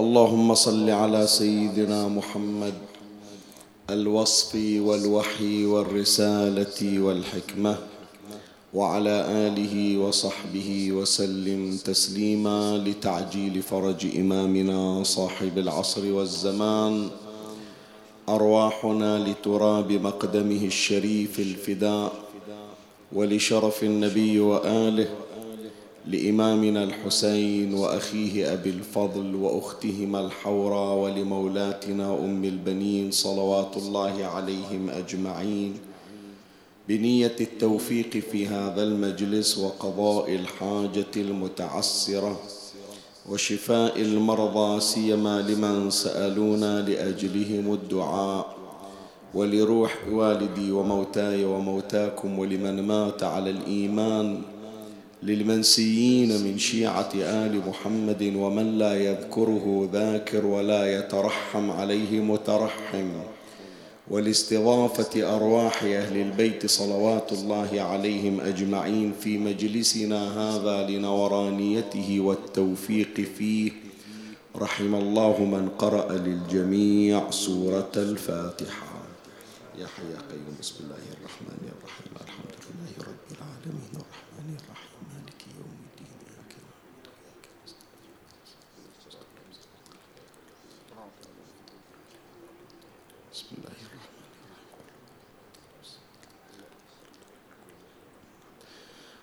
اللهم صل على سيدنا محمد الوصف والوحي والرسالة والحكمة وعلى آله وصحبه وسلم تسليما لتعجيل فرج إمامنا صاحب العصر والزمان أرواحنا لتراب مقدمه الشريف الفداء ولشرف النبي وآله لإمامنا الحسين وأخيه أبي الفضل وأختهما الحوراء ولمولاتنا أم البنين صلوات الله عليهم أجمعين. بنية التوفيق في هذا المجلس وقضاء الحاجة المتعسرة وشفاء المرضى سيما لمن سألونا لأجلهم الدعاء ولروح والدي وموتاي وموتاكم ولمن مات على الإيمان للمنسيين من شيعة آل محمد ومن لا يذكره ذاكر ولا يترحم عليه مترحم. ولاستضافة أرواح أهل البيت صلوات الله عليهم أجمعين في مجلسنا هذا لنورانيته والتوفيق فيه. رحم الله من قرأ للجميع سورة الفاتحة. يا حي يا قيوم بسم الله الرحمن الرحيم الحمد لله رب العالمين الرحمن الرحيم مالك يوم الدين إياك بسم الله الرحمن الرحيم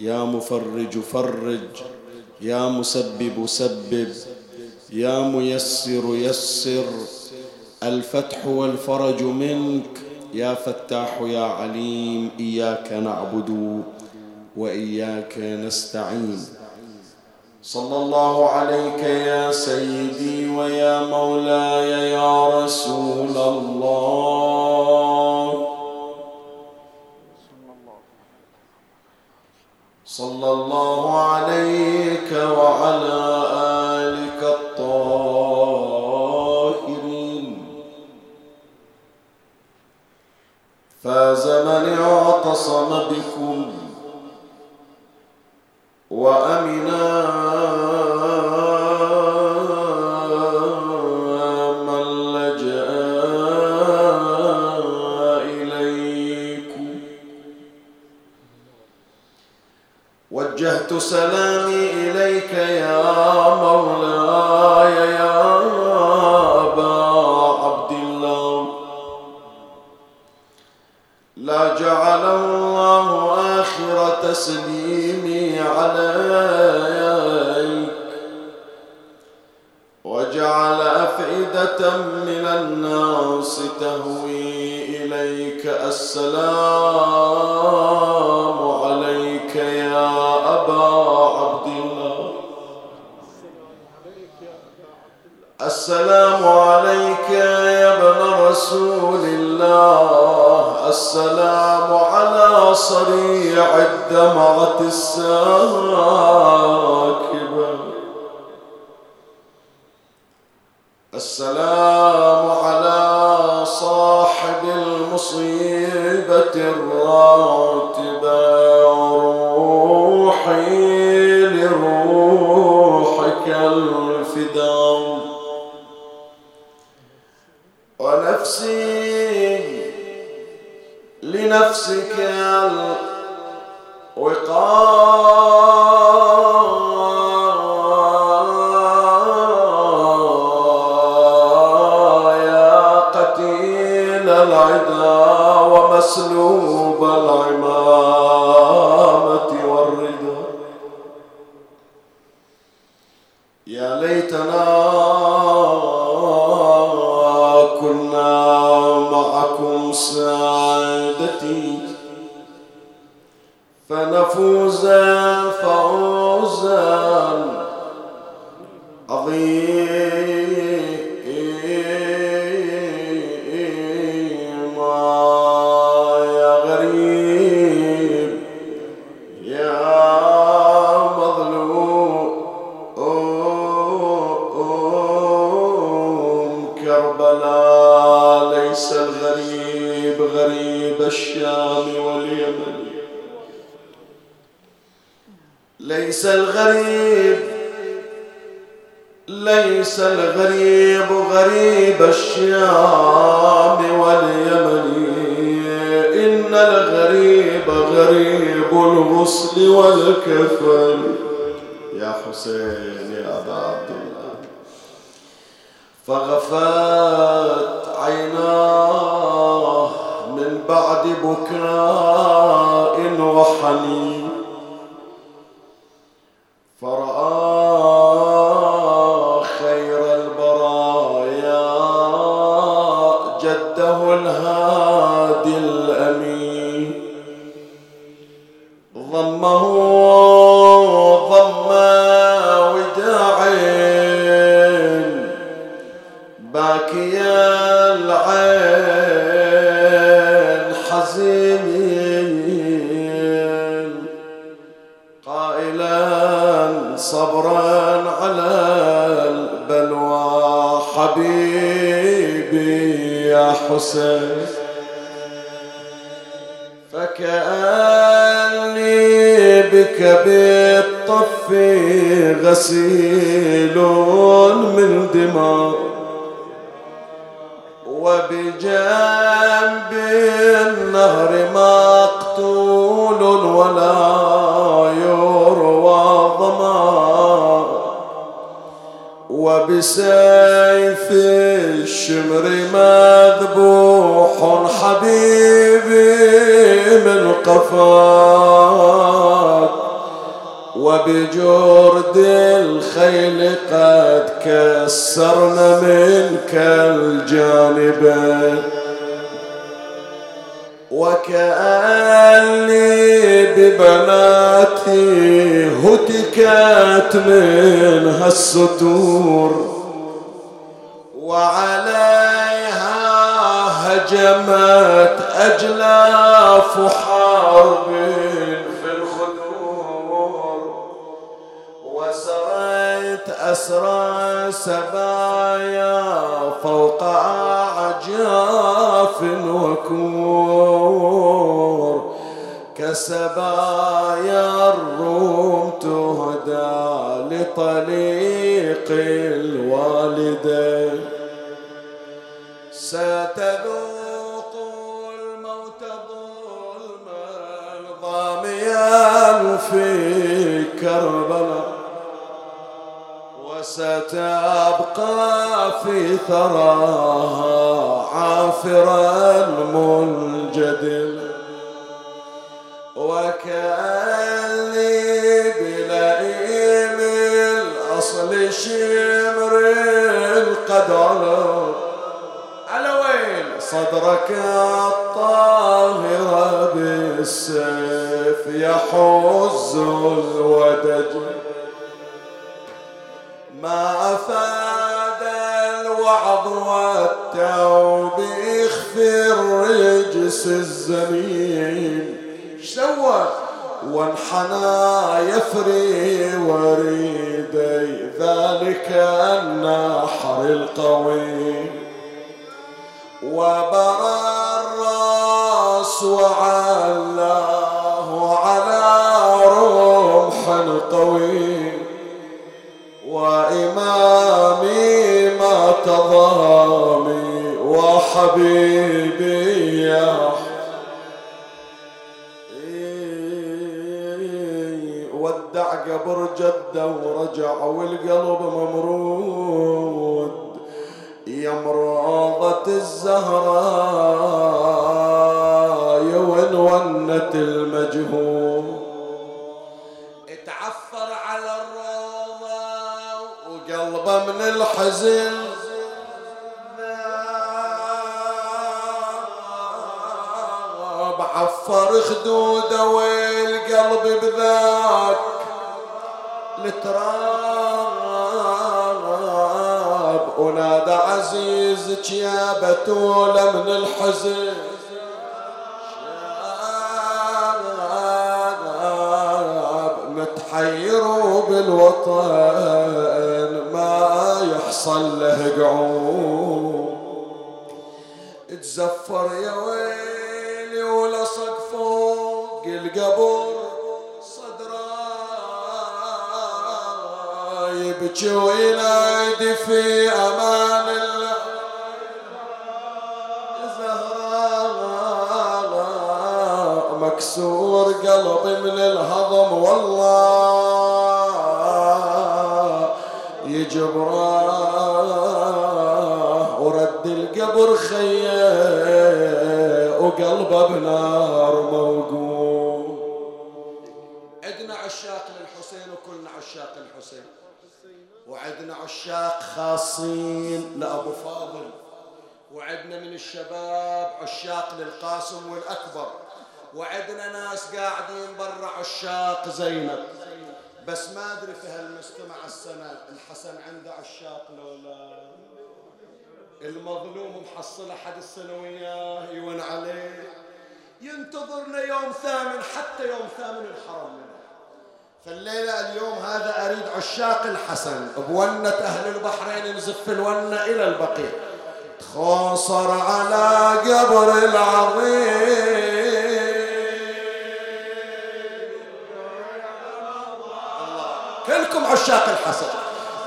يا مفرج فرج يا مسبب سبب يا ميسر يسر. الفتح والفرج منك يا فتاح يا عليم إياك نعبد وإياك نستعين. صلى الله عليك يا سيدي ويا مولاي يا رسول الله. صلى الله عليك وعلى آلك الطاهرين. فاز من اعتصم بكم وأمنا وجهت سلامي إليك يا مولاي يا أبا عبد الله. لا جعل الله آخر تسليمي عليك. وجعل أفئدة من الناس تهوي إليك. السلام صريع الدمعة الساكبة ومسلوب العمامة والرضا. يا ليتنا كنا معكم سعادتي فنفوز فوزا الشام واليمن. إن الغريب غريب الغسل والكفن. يا حسين يا أبا عبد الله. فغفت عيناه من بعد بكاء وحنين. من قفاك وبجرد الخيل قد كسرنا منك الجانبين وكأني ببناتي هتكت منها السطور وعليها هجمت أجلاف حرب في الخدور وسريت أسرى سبايا فوق أعجاف وكور. كسبايا الروم تهدى لطليق الوالدين. ستذوق ضاميا في كربلاء وستبقى في ثراها عافرا منجدل وكأني بلئيم الأصل شمر القدر صدرك الطاهر بالسيف يحز الودج ما أفاد الوعظ والتوبيخ في الرجس الزمين. سوى وانحنى يفري وريدي ذلك النحر القوي وبرى الرأس وعلاه على رمح قوي وإمامي ما تضامي وحبيبي يا ودع قبر جدة ورجع والقلب ممرود. يمرضت الزهراء وان ونت المجهول. اتعفر على الروضة وقلبه من الحزن. عفر خدوده والقلب بذاك. لتراب ونادى عزيزك يا بتولة من الحزن. متحير بالوطن ما يحصل له قعود. تزفر يا ويلي ولصق فوق القبر يبكي وينادي في أمان الله. زهراء مكسور قلبي من الهضم والله يجبراه ورد القبر خيه وقلبه بنار موقوف عندنا عشاق للحسين وكلنا عشاق الحسين وعندنا عشاق خاصين لأبو فاضل. وعندنا من الشباب عشاق للقاسم والأكبر. وعندنا ناس قاعدين برا عشاق زينب. بس ما أدري في هالمجتمع السنة الحسن عنده عشاق لولا المظلوم محصل أحد السنوية يون عليه. ينتظرنا يوم ثامن حتى يوم ثامن الحرم. فالليلة اليوم هذا أريد عشاق الحسن بونة أهل البحرين نزف الونة إلى البقيع. تخاصر على قبر العظيم. كلكم عشاق الحسن.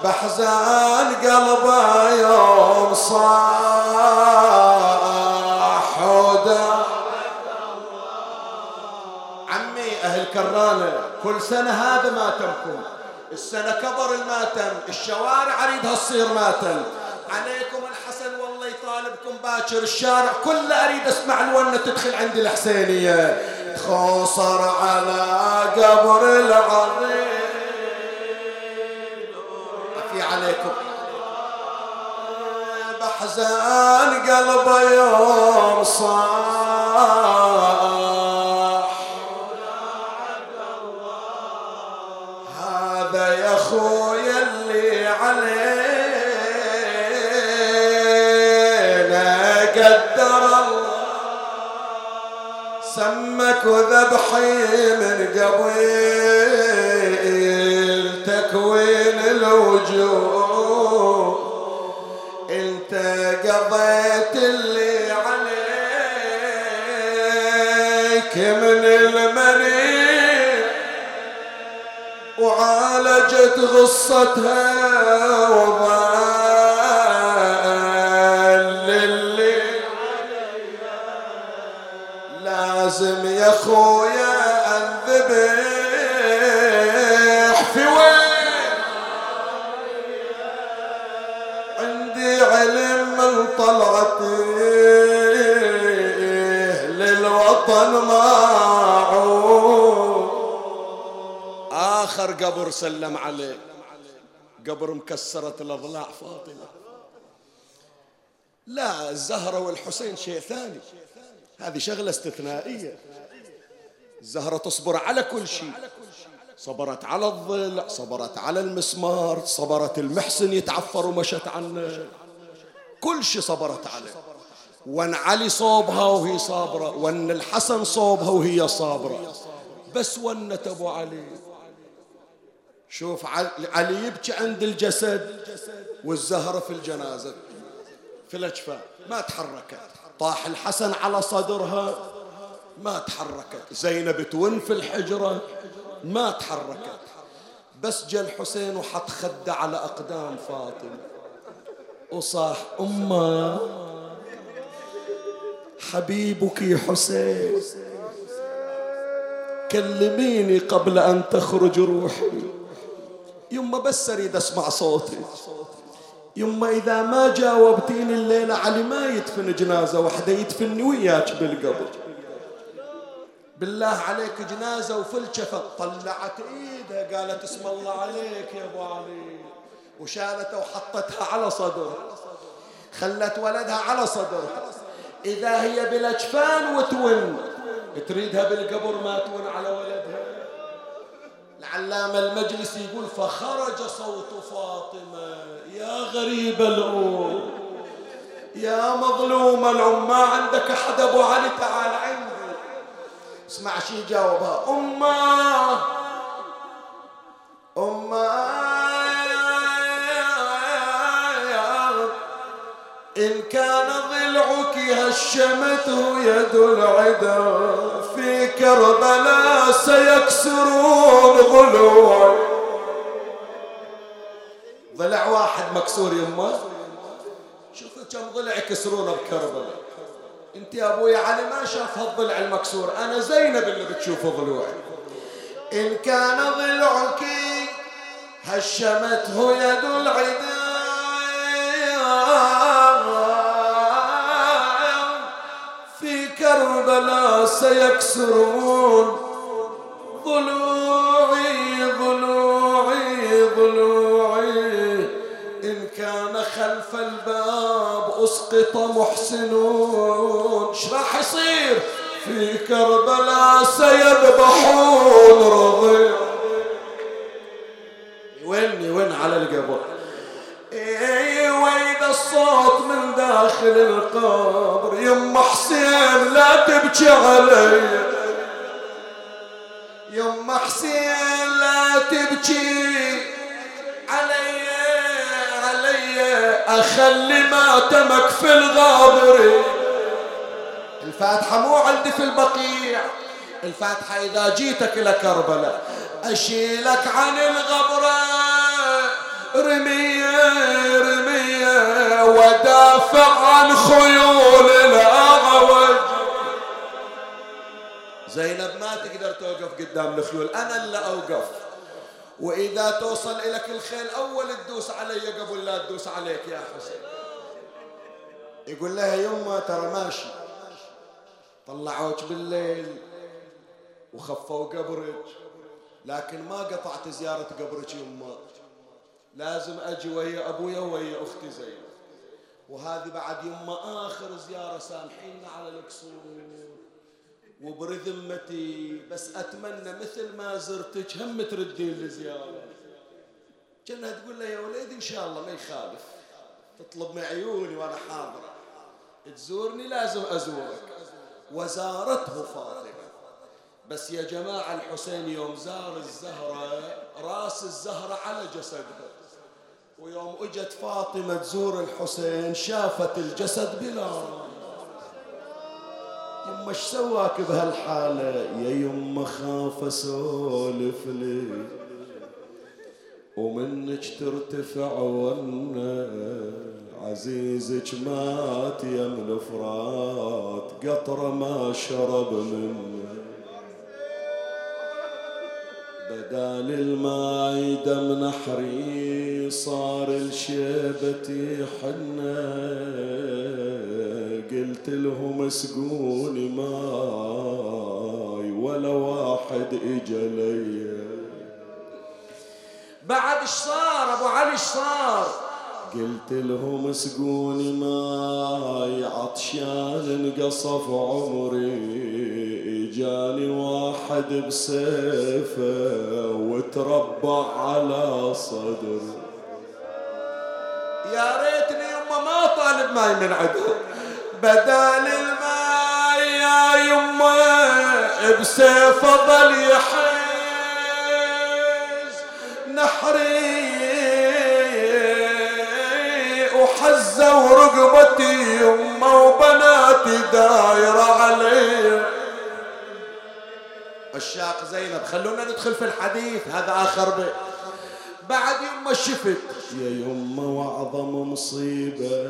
بحزان قلبه يوم صاح عمي أهل كرانة. كل سنة هذا ماتمكم السنة كبر الماتم الشوارع أريدها تصير ماتم عليكم الحسن والله يطالبكم باكر الشارع كله أريد أسمع الونة تدخل عندي الحسينية. تخوصر على قبر العظيم. في عليكم. بحزان قلبه يوم صاح هذا يا خويا اللي علينا قدر الله. سمك وذبحي من قبيل تكوين الوجود. إنت قضيت اللي عليك من المني. وعالجت غصتها اللي لازم يا خويا أنذبح في وين؟ عندي علم من طلعتي للوطن معود آخر قبر سلم عليه. قبر مكسرة الأضلاع فاطمة. لا الزهرة والحسين شيء ثاني. هذه شغلة استثنائية. الزهرة تصبر على كل شيء. صبرت على الضلع صبرت على المسمار صبرت المحسن يتعفر ومشت عنه كل شيء صبرت عليه. وان علي صوبها وهي صابرة وان الحسن صوبها وهي صابرة. بس ونت أبو علي. شوف علي يبكي عند الجسد والزهرة في الجنازة. في الأجفاء. ما تحركت. طاح الحسن على صدرها ما تحركت. زينب تون في الحجرة ما تحركت. بس جا الحسين وحط خده على أقدام فاطمة. وصاح أمه حبيبك حسين كلميني قبل أن تخرج روحي. يما بس أريد أسمع صوتي يما إذا ما جاوبتيني الليلة علي ما يدفن جنازة وحدة يدفني وياك بالقبر. بالله عليك جنازة وفلشفة. طلعت إيدها قالت اسم الله عليك يا أبو علي. وشالته وحطتها على صدر. خلت ولدها على صدر. إذا هي بالأجفان وتون تريدها بالقبر ما تون على ولدها. العلامة المجلس يقول فخرج صوت فاطمة. يا غريب الأم. يا مظلوم الأم. ما عندك أحد أبو علي؟ تعال عندي. اسمع شي جاوبها. أمه أمه إن كان هشمته يد العدا في كربلاء سيكسرون ضلوع ضلع واحد مكسور يمه شوف كم ضلع يكسرونه بكربلاء. انت يا أبوي علي ما شاف هالضلع المكسور أنا زينب اللي بتشوف ضلوعي إن كان ضلعك هشمته يد العدا. كربلاء سيكسرون. ضلوعي ضلوعي ضلوعي. إن كان خلف الباب أسقط محسنون. إيش راح يصير؟ في كربلاء سيذبحون رضيع وين وين على القبر؟ إيه وإذا الصوت من داخل القبر يما حسين لا تبكي علي. يما حسين لا تبكي علي علي أخلي ماتمك في الغابر. الفاتحة مو عندي في البقيع الفاتحة إذا جيتك إلى كربلاء أشيلك عن الغبرة. رمية رمية ودافع عن خيول الأعوج. زينب ما تقدر توقف قدام الخيول أنا اللي أوقف. وإذا توصل إليك الخيل أول تدوس علي قبل لا تدوس عليك يا حسين. يقول لها يما ترى ماشي. طلعوك بالليل وخفوا قبرك. لكن ما قطعت زيارة قبرك يما. لازم أجي ويا أبويا ويا أختي زينب. وهذه بعد يما آخر زيارة سامحينا على القصور وبرذمتي بس أتمنى مثل ما زرتك هم تردين لي زيارة كأنها تقول له يا وليدي إن شاء الله ما يخالف. تطلب من عيوني وأنا حاضر. تزورني لازم أزورك. وزارته فاطمة. بس يا جماعة الحسين يوم زار الزهرة راس الزهرة على جسدها ويوم اجت فاطمة تزور الحسين شافت الجسد بلا يما إيش سواك بهالحالة؟ يا يما خاف أسولف لي. ومنك ترتفع وأنا عزيزك مات يما من الفرات قطرة ما شرب منه. بدال الماي دم نحري صار الشيبة حنة. قلت لهم اسقوني ماي ولا واحد إجا لي. بعد إيش صار؟ أبو علي إيش صار؟ قلت لهم اسقوني ماي عطشان انقصف عمري. جاني واحد بسيفه وتربع على صدري. يا ريتني يما ما طالب ماي من عدو. بدال الماي يا يما بسيفه ظل يحز نحري وحزه ورقبتي يما وبناتي دايرة علي عشاق زينب خلونا ندخل في الحديث هذا آخر بيت بعد يما شفت يا يما وأعظم مصيبة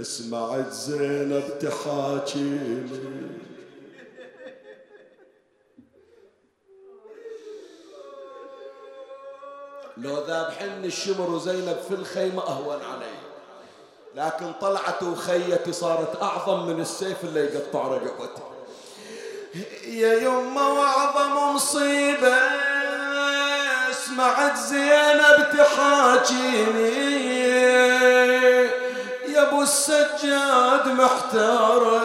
اسمعت زينب تحاكي لو ذاب حن الشمر وزينب في الخيمة أهون علي لكن طلعت وخيتي صارت أعظم من السيف اللي يقطع رقبتي. يا يما وأعظم مصيبة سمعت زينب تحاكيني. يا أبو السجاد محتارة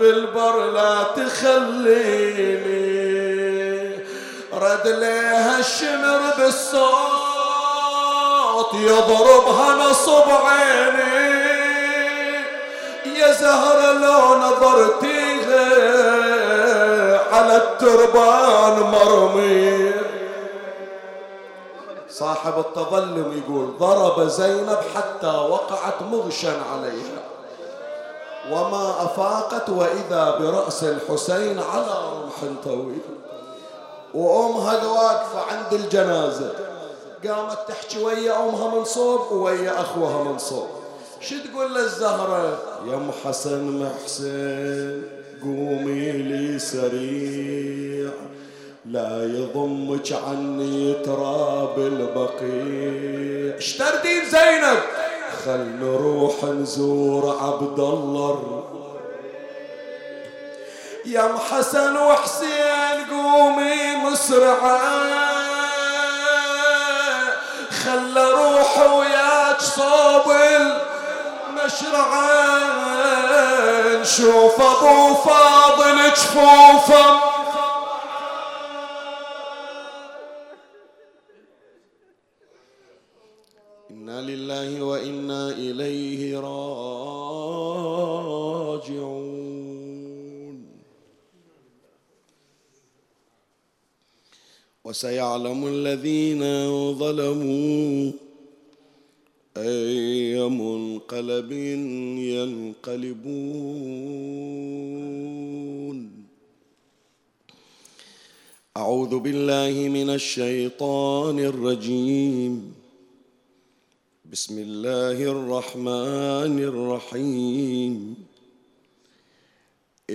بالبر لا تخليني. رد ليها الشمر بالصوت يضربها نصب عيني. يا زهرة لو نظرتيها على التربان مرمي. صاحب التظلم يقول ضرب زينب حتى وقعت مغشا عليها. وما أفاقت وإذا برأس الحسين على رمح طويل. وأمها واقفة عند الجنازة. قامت تحكي ويا أمها من صوب ويا أخوها من صوب شو تقول للزهرة؟ يا أم حسن محسن قومي لي سريع. لا يضمك عني تراب البقيع. اشتردين زينب. خل نروح نزور عبد الله. يا حسن وحسين قومي مسرعة. خل أروح وياك صوب المشرعة نشوف أبو فاضل جفوفة. إنا لله وإنا إليه راجعون. وسيعلم الذين ظلموا اي منقلب ينقلبون. أعوذ بالله من الشيطان الرجيم. بسم الله الرحمن الرحيم.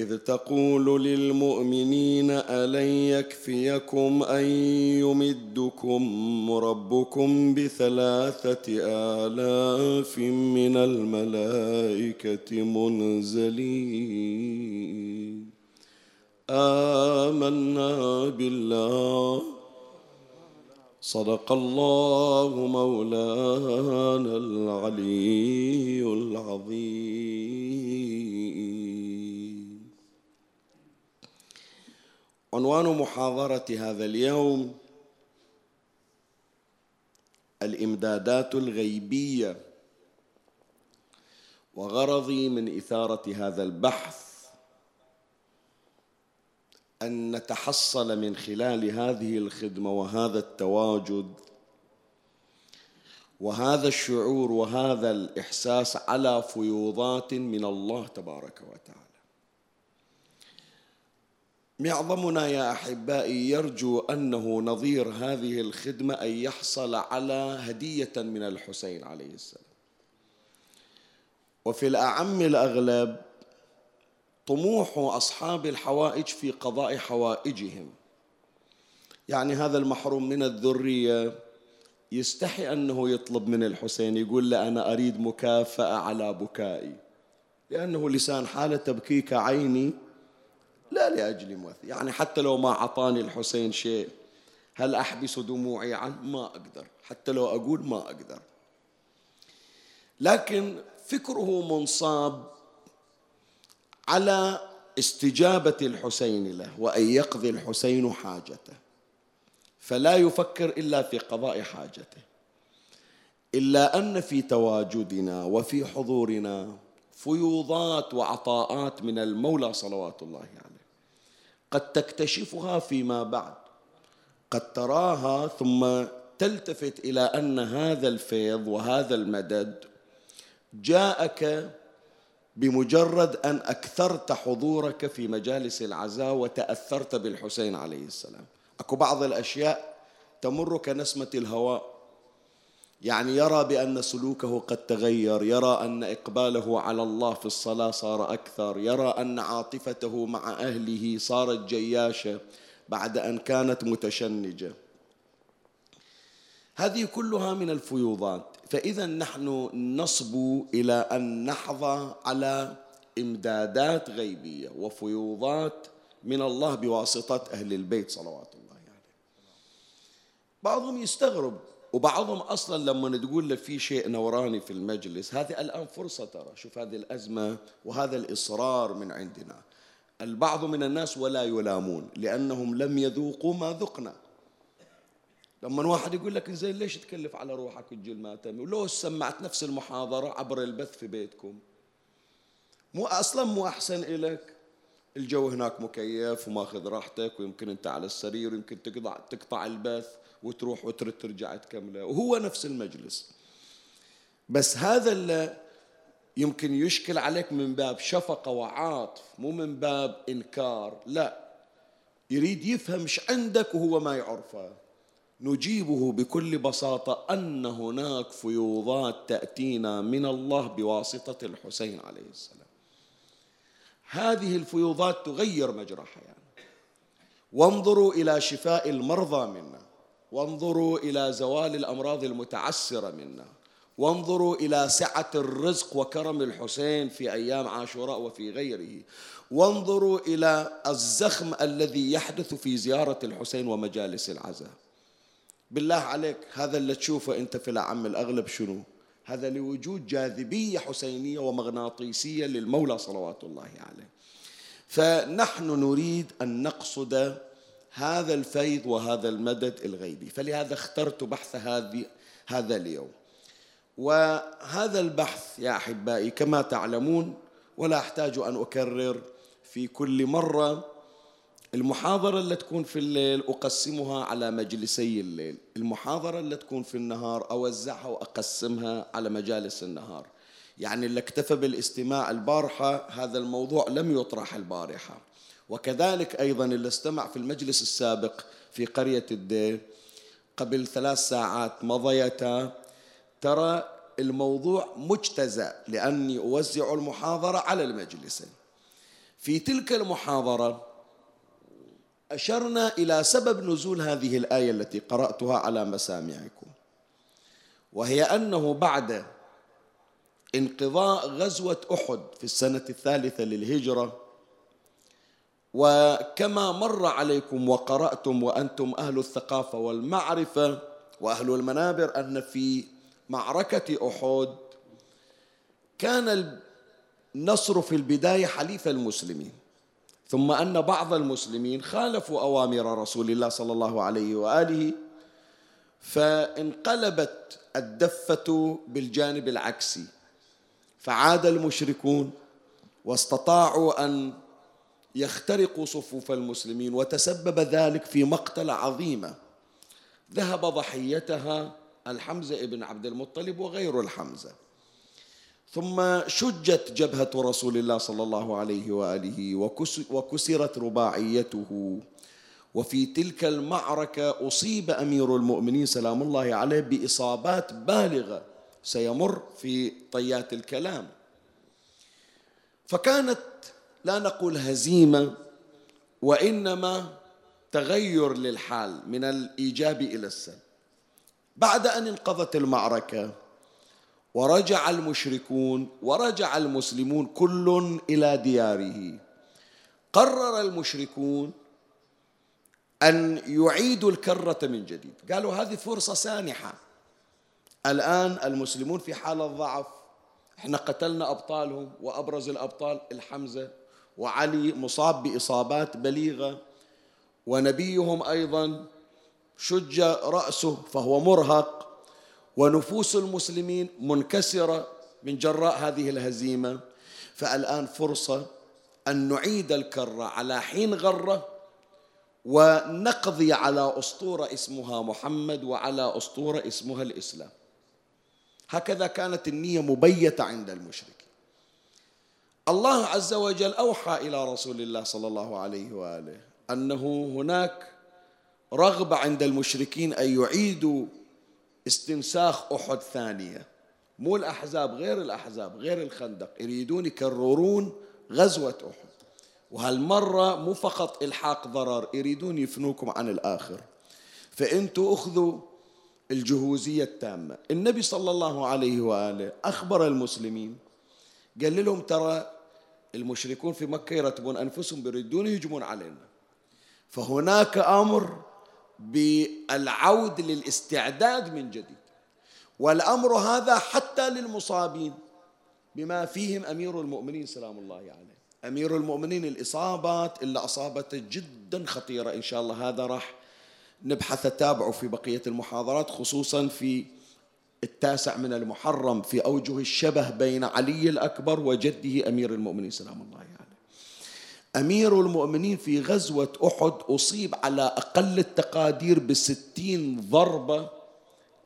إذ تقول للمؤمنين ألن يكفيكم أن يمدكم ربكم بثلاثة آلاف من الملائكة منزلين. آمنا بالله. صدق الله مولانا العلي العظيم. عنوان محاضرة هذا اليوم الإمدادات الغيبية. وغرضي من إثارة هذا البحث أن نتحصل من خلال هذه الخدمة وهذا التواجد وهذا الشعور وهذا الإحساس على فيوضات من الله تبارك وتعالى. معظمنا يا أحبائي يرجو أنه نظير هذه الخدمة أن يحصل على هدية من الحسين عليه السلام. وفي الأعم الأغلب طموح أصحاب الحوائج في قضاء حوائجهم. يعني هذا المحروم من الذرية يستحي أنه يطلب من الحسين يقول له أنا أريد مكافأة على بكائي لأنه لسان حالة تبكيك عيني لا لأجل مثل يعني حتى لو ما أعطاني الحسين شيء هل أحبس دموعي عنه؟ ما أقدر. حتى لو أقول ما أقدر. لكن فكره منصاب على استجابة الحسين له وأن يقضي الحسين حاجته. فلا يفكر إلا في قضاء حاجته. إلا أن في تواجدنا وفي حضورنا فيوضات وعطاءات من المولى صلوات الله عليه. قد تكتشفها فيما بعد. قد تراها ثم تلتفت إلى أن هذا الفيض وهذا المدد جاءك بمجرد أن أكثرت حضورك في مجالس العزاء وتأثرت بالحسين عليه السلام. أكو بعض الأشياء تمر كنسمة الهواء. يعني يرى بأن سلوكه قد تغير يرى أن إقباله على الله في الصلاة صار أكثر يرى أن عاطفته مع أهله صارت جياشة بعد أن كانت متشنجة. هذه كلها من الفيوضات. فإذا نحن نصبو إلى أن نحظى على إمدادات غيبية وفيوضات من الله بواسطة أهل البيت صلوات الله عليه. بعضهم يستغرب وبعضهم أصلا لما تقول له في شيء نوراني في المجلس هذه الآن فرصة ترى. شوف هذه الأزمة وهذا الإصرار من عندنا. البعض من الناس ولا يلامون لأنهم لم يذوقوا ما ذقنا. لما واحد يقول لك زين ليش تكلف على روحك وتجي الماتم ولو سمعت نفس المحاضرة عبر البث في بيتكم. مو أصلا مو أحسن إلك. الجو هناك مكيف وماخذ راحتك ويمكن أنت على السرير ويمكن تقطع, تقطع البث. وتروح وترد ترجع تكمله. وهو نفس المجلس. بس هذا اللي يمكن يشكل عليك من باب شفقة وعاطف مو من باب إنكار لا. يريد يفهم إيش عندك وهو ما يعرفه. نجيبه بكل بساطة أن هناك فيوضات تأتينا من الله بواسطة الحسين عليه السلام. هذه الفيوضات تغير مجرى حياتنا وانظروا إلى شفاء المرضى منا. وانظروا إلى زوال الأمراض المتعسرة منا. وانظروا إلى سعة الرزق وكرم الحسين في أيام عاشوراء وفي غيره. وانظروا إلى الزخم الذي يحدث في زيارة الحسين ومجالس العزاء. بالله عليك هذا اللي تشوفه أنت في العم الأغلب شنو؟ هذا لوجود جاذبية حسينية ومغناطيسية للمولى صلوات الله عليه. فنحن نريد أن نقصد هذا الفيض وهذا المدد الغيبي. فلهذا اخترت بحث هذه هذا اليوم. وهذا البحث يا أحبائي كما تعلمون ولا أحتاج أن أكرر في كل مرة. المحاضرة اللي تكون في الليل أقسمها على مجلسي الليل. المحاضرة اللي تكون في النهار أوزعها وأقسمها على مجالس النهار. يعني اللي اكتفى بالاستماع البارحة هذا الموضوع لم يطرح البارحة. وكذلك أيضا اللي استمع في المجلس السابق في قرية الدير قبل ثلاث ساعات مضيتا ترى الموضوع مجتزأ لأني أوزع المحاضرة على المجلسين. في تلك المحاضرة أشرنا إلى سبب نزول هذه الآية التي قرأتها على مسامعكم وهي أنه بعد انقضاء غزوة أحد في السنة الثالثة للهجرة وكما مر عليكم وقرأتم وأنتم أهل الثقافة والمعرفة وأهل المنابر أن في معركة أحد كان النصر في البداية حليف المسلمين ثم أن بعض المسلمين خالفوا أوامر رسول الله صلى الله عليه وآله فانقلبت الدفة بالجانب العكسي فعاد المشركون واستطاعوا أن يخترقوا صفوف المسلمين وتسبب ذلك في مقتلة عظيمة ذهب ضحيتها الحمزة ابن عبد المطلب وغير الحمزة. ثم شجت جبهة رسول الله صلى الله عليه وآله وكسرت رباعيته. وفي تلك المعركة أصيب أمير المؤمنين سلام الله عليه بإصابات بالغة سيمر في طيات الكلام. فكانت لا نقول هزيمة وإنما تغير للحال من الإيجاب إلى السلب. بعد أن انقضت المعركة ورجع المشركون ورجع المسلمون كل إلى دياره. قرر المشركون أن يعيدوا الكرة من جديد. قالوا هذه فرصة سانحة. الآن المسلمون في حالة ضعف. إحنا قتلنا أبطالهم وأبرز الأبطال الحمزة وعلي مصاب بإصابات بليغة ونبيهم أيضا شج رأسه فهو مرهق ونفوس المسلمين منكسرة من جراء هذه الهزيمة. فالآن فرصة أن نعيد الكره على حين غرة ونقضي على أسطورة اسمها محمد وعلى أسطورة اسمها الإسلام. هكذا كانت النية مبيتة عند المشركين. الله عز وجل أوحى إلى رسول الله صلى الله عليه وآله أنه هناك رغبة عند المشركين أن يعيدوا استنساخ أحد ثانية. مو الأحزاب غير الأحزاب غير الخندق يريدون يكررون غزوة أحد. وهالمرة مو فقط إلحاق ضرر يريدون يفنوكم عن الآخر. فأنتوا أخذوا الجهوزية التامة. النبي صلى الله عليه وآله أخبر المسلمين قال لهم ترى المشركون في مكة يرتبون أنفسهم بيردون يهجمون علينا. فهناك أمر بالعود للاستعداد من جديد. والأمر هذا حتى للمصابين بما فيهم أمير المؤمنين سلام الله عليه. أمير المؤمنين الإصابات اللي أصابته جدا خطيرة إن شاء الله. هذا راح نبحث تابعه في بقية المحاضرات خصوصا في التاسع من المحرم في أوجه الشبه بين علي الأكبر وجده أمير المؤمنين سلام الله عليه يعني. أمير المؤمنين في غزوة أحد أصيب على أقل التقادير بستين ضربة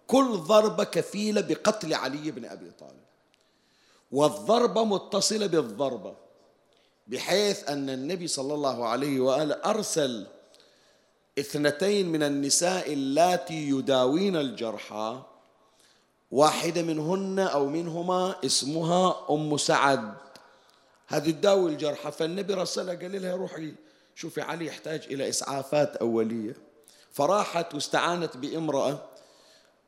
كل ضربة كفيلة بقتل علي بن أبي طالب والضربة متصلة بالضربة بحيث أن النبي صلى الله عليه وآله أرسل اثنتين من النساء اللاتي يداوين الجرحى واحدة منهن أو منهما اسمها أم سعد. هذه تداوي الجرحى فالنبي رسلها قال لها روحي شوفي علي يحتاج إلى إسعافات أولية. فراحت واستعانت بامرأة.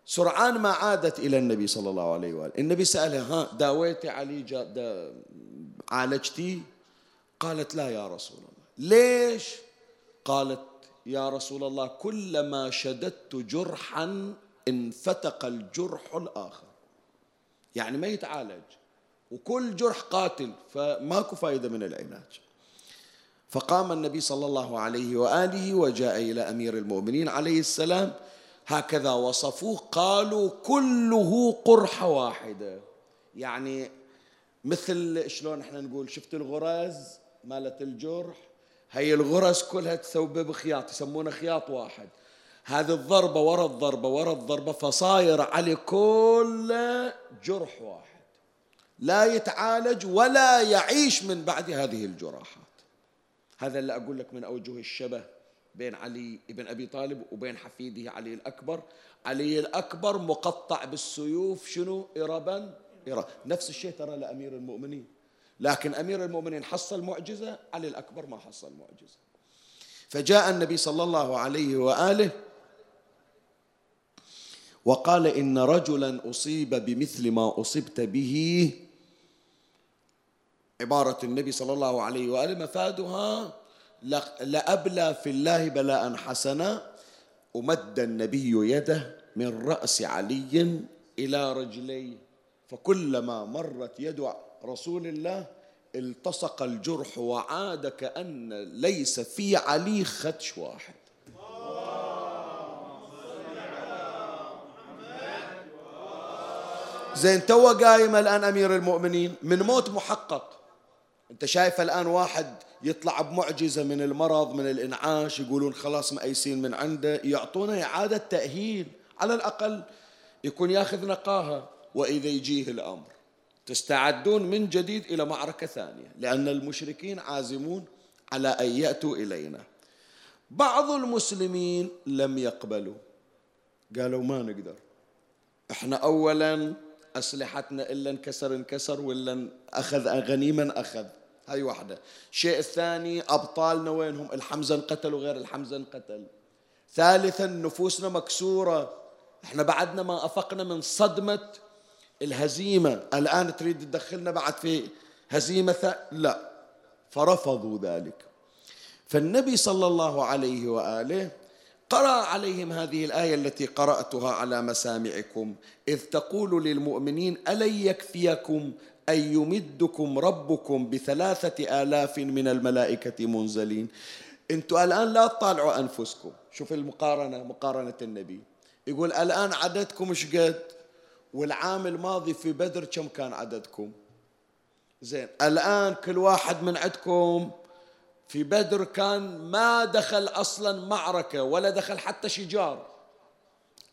سرعان ما عادت إلى النبي صلى الله عليه وآله. النبي سألها ها داويتي علي جا دا عالجتي؟ قالت لا يا رسول الله. ليش؟ قالت يا رسول الله كلما شددت جرحا انفتق الجرح الآخر. يعني ما يتعالج وكل جرح قاتل فماكو فائدة من العلاج. فقام النبي صلى الله عليه وآله وجاء إلى أمير المؤمنين عليه السلام. هكذا وصفوه قالوا كله قرحة واحدة. يعني مثل شلون إحنا نقول شفت الغرز مالت الجرح؟ هي الغرز كلها تثوب بخياط يسمونه خياط واحد. هذه الضربة ورا الضربة ورا الضربة فصاير عليه كل جرح واحد. لا يتعالج ولا يعيش من بعد هذه الجراحات. هذا اللي أقول لك من أوجه الشبه بين علي بن أبي طالب وبين حفيده علي الأكبر. علي الأكبر مقطع بالسيوف شنو؟ إربا إربا نفس الشيء ترى لأمير المؤمنين. لكن أمير المؤمنين حصل معجزة علي الأكبر ما حصل معجزة. فجاء النبي صلى الله عليه وآله وقال إن رجلا أصيب بمثل ما أصبت به. عبارة النبي صلى الله عليه وآله مفادها لأبلى في الله بلاء حسنا ومد النبي يده من رأس علي إلى رجليه فكلما مرت يد رسول الله التصق الجرح وعاد كأن ليس في علي خدش واحد. زين تو قايم الآن أمير المؤمنين من موت محقق. أنت شايف الآن واحد يطلع بمعجزة من المرض من الإنعاش يقولون خلاص مأيسين من عنده يعطونه إعادة تأهيل. على الأقل يكون ياخذ نقاهة وإذا يجيه الأمر. تستعدون من جديد إلى معركة ثانية لأن المشركين عازمون على أن يأتوا إلينا. بعض المسلمين لم يقبلوا. قالوا ما نقدر. إحنا أولا أسلحتنا إلا انكسر انكسر وإلا أخذ غنيما أخذ. هاي واحدة. الشيء الثاني أبطالنا وينهم؟ الحمزة انقتل وغير الحمزة انقتل ثالثا نفوسنا مكسورة. إحنا بعدنا ما أفقنا من صدمة الهزيمة. الآن تريد تدخلنا بعد في هزيمة لا. فرفضوا ذلك. فالنبي صلى الله عليه وآله قرأ عليهم هذه الآية التي قرأتها على مسامعكم إذ تقول للمؤمنين ألن يكفيكم أن يمدكم ربكم بثلاثة آلاف من الملائكة منزلين؟ أنتم الآن لا تطالعوا أنفسكم. شوف المقارنة مقارنة النبي. يقول الآن عددكم مش قد؟ والعام الماضي في بدر كم كان عددكم؟ زين الآن كل واحد من عندكم في بدر كان ما دخل أصلا معركة ولا دخل حتى شجار.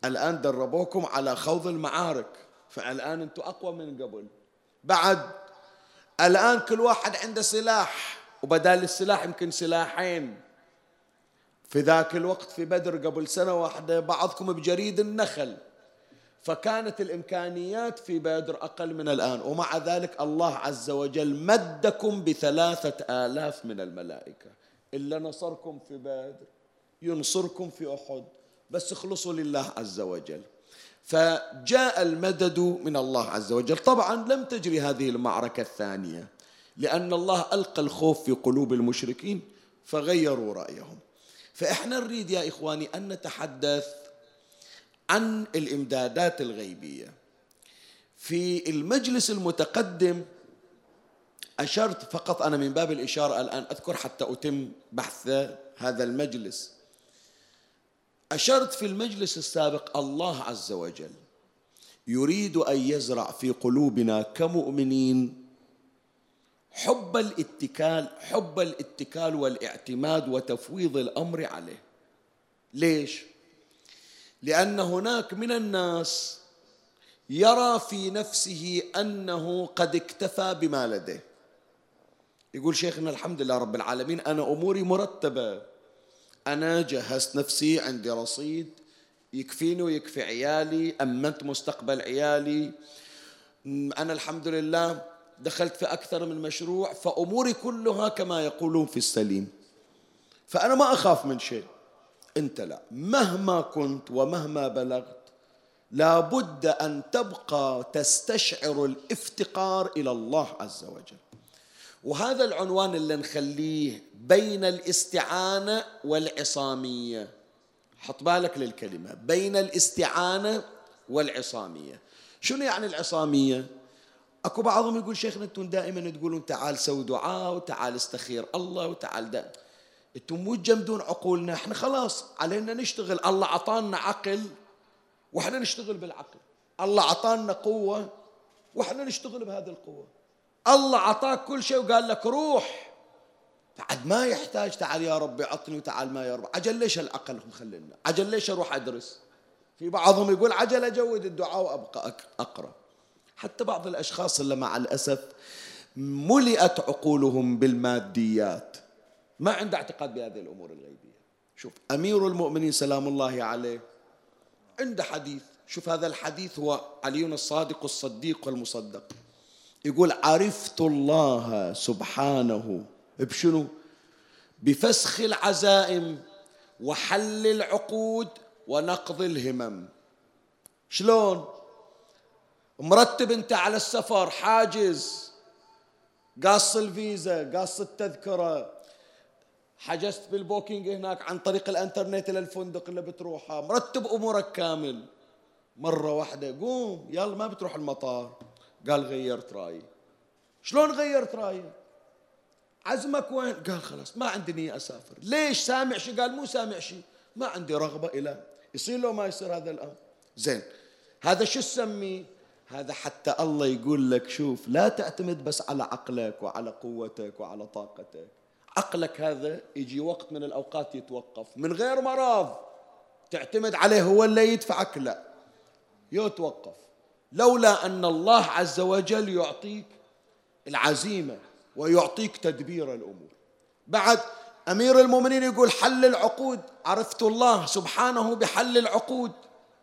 الآن دربوكم على خوض المعارك فالآن أنتم أقوى من قبل. بعد الآن كل واحد عنده سلاح وبدال السلاح يمكن سلاحين. في ذاك الوقت في بدر قبل سنة واحدة بعضكم بجريد النخل. فكانت الإمكانيات في بدر أقل من الآن ومع ذلك الله عز وجل مدكم بثلاثة آلاف من الملائكة. إلا نصركم في بدر ينصركم في أحد. بس اخلصوا لله عز وجل. فجاء المدد من الله عز وجل. طبعا لم تجري هذه المعركة الثانية لأن الله ألقى الخوف في قلوب المشركين فغيروا رأيهم. فإحنا نريد يا إخواني أن نتحدث عن الإمدادات الغيبية. في المجلس المتقدم أشرت فقط أنا من باب الإشارة الآن أذكر حتى أتم بحث هذا المجلس. أشرت في المجلس السابق الله عز وجل يريد أن يزرع في قلوبنا كمؤمنين حب الاتكال حب الاتكال والاعتماد وتفويض الأمر عليه. ليش؟ لأن هناك من الناس يرى في نفسه أنه قد اكتفى بما لديه. يقول شيخنا الحمد لله رب العالمين أنا أموري مرتبة. أنا جهزت نفسي عندي رصيد يكفيني ويكفي عيالي أمنت مستقبل عيالي. أنا الحمد لله دخلت في أكثر من مشروع فأموري كلها كما يقولون في السليم. فأنا ما أخاف من شيء. أنت لا. مهما كنت ومهما بلغت لابد أن تبقى تستشعر الافتقار إلى الله عز وجل. وهذا العنوان اللي نخليه بين الاستعانة والعصامية. حط بالك للكلمة. بين الاستعانة والعصامية. شنو يعني العصامية؟ أكو بعضهم يقول شيخنا أنتم دائما تقولون تعال سوي دعاء وتعال استخير الله وتعال ده أنتم مو تجمدون عقولنا. إحنا خلاص علينا نشتغل. الله عطانا عقل وإحنا نشتغل بالعقل. الله عطانا قوة وإحنا نشتغل بهذه القوة. الله عطاك كل شيء وقال لك روح. بعد ما يحتاج تعال يا ربي عطني وتعال ما يا رب. عجل ليش العقل مخلينا عجل ليش أروح ادرس؟ في بعضهم يقول عجل اجود الدعاء وابقى اقرأ. حتى بعض الأشخاص اللي مع الأسف ملئت عقولهم بالماديات. ما عنده اعتقاد بهذه الأمور الغيبية. شوف أمير المؤمنين سلام الله عليه عنده حديث. شوف هذا الحديث هو علي الصادق الصديق والمصدق يقول عرفت الله سبحانه بشنو؟ بفسخ العزائم وحل العقود ونقض الهمم. شلون؟ مرتب انت على السفر حاجز قاص الفيزا قاص التذكرة حجزت بالبوكينج هناك عن طريق الانترنت إلى الفندق اللي بتروحه. مرتب أمورك كامل. مرة واحدة قوم يلا ما بتروح المطار. قال غيرت رأيي. شلون غيرت رأيي؟ عزمك وين؟ قال خلاص ما عندي نية أسافر. ليش؟ سامع شيء قال مو سامع شيء ما عندي رغبة إلى. يصير لو ما يصير هذا الأمر. زين. هذا شو تسميه هذا حتى الله يقول لك شوف لا تعتمد بس على عقلك وعلى قوتك وعلى طاقتك. عقلك هذا يجي وقت من الأوقات يتوقف. من غير مرض تعتمد عليه هو اللي يدفعك لا. يتوقف. لولا أن الله عز وجل يعطيك العزيمة ويعطيك تدبير الأمور. بعد أمير المؤمنين يقول حل العقود. عرفت الله سبحانه بحل العقود.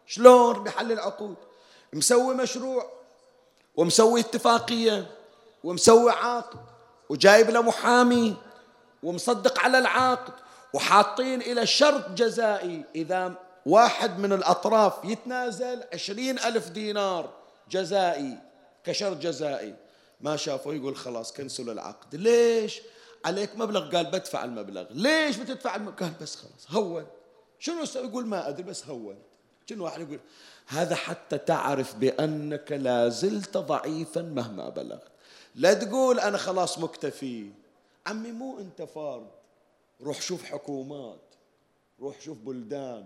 شلون بحل العقود؟ مسوي مشروع ومسوي اتفاقية ومسوي عقد وجايب له محامي. ومصدق على العقد وحاطين إلى شرط جزائي. إذا واحد من الأطراف يتنازل عشرين ألف دينار جزائي كشرط جزائي. ما شافه يقول خلاص كنسلوا العقد. ليش؟ عليك مبلغ. قال بدفع المبلغ. ليش بتدفع المبلغ قال بس خلاص هون. شنو يقول ما أدري بس هون. شنو واحد يقول؟ هذا حتى تعرف بأنك لا زلت ضعيفا مهما بلغت. لا تقول أنا خلاص مكتفي. عمي مو أنت فرد. روح شوف حكومات روح شوف بلدان.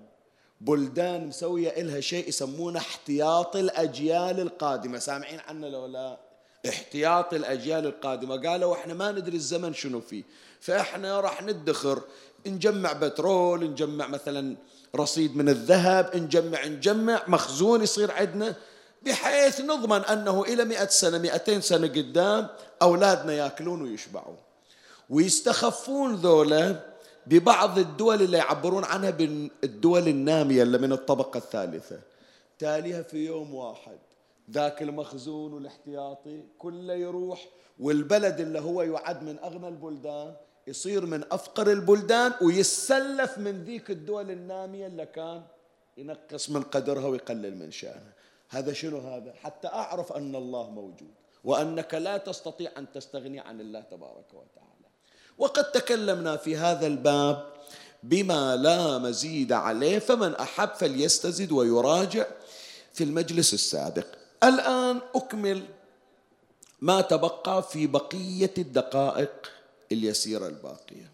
بلدان مسوية إلها شيء يسمونه احتياط الأجيال القادمة. سامعين عنه لو لا؟ احتياط الأجيال القادمة. قالوا إحنا ما ندري الزمن شنو فيه. فإحنا راح ندخر نجمع بترول نجمع مثلا رصيد من الذهب نجمع نجمع. مخزون يصير عندنا بحيث نضمن أنه إلى مئة سنة مئتين سنة قدام أولادنا يأكلون ويشبعون. ويستخفون ذولا ببعض الدول اللي يعبرون عنها بالدول النامية اللي من الطبقة الثالثة. تاليها في يوم واحد ذاك المخزون والاحتياطي كله يروح والبلد اللي هو يعد من أغنى البلدان يصير من أفقر البلدان ويسلف من ذيك الدول النامية اللي كان ينقص من قدرها ويقلل من شأنها. هذا شنو هذا؟ حتى أعرف أن الله موجود وأنك لا تستطيع أن تستغني عن الله تبارك وتعالى. وقد تكلمنا في هذا الباب بما لا مزيد عليه فمن أحب فليستزد ويراجع في المجلس السابق. الآن أكمل ما تبقى في بقية الدقائق اليسيرة الباقية.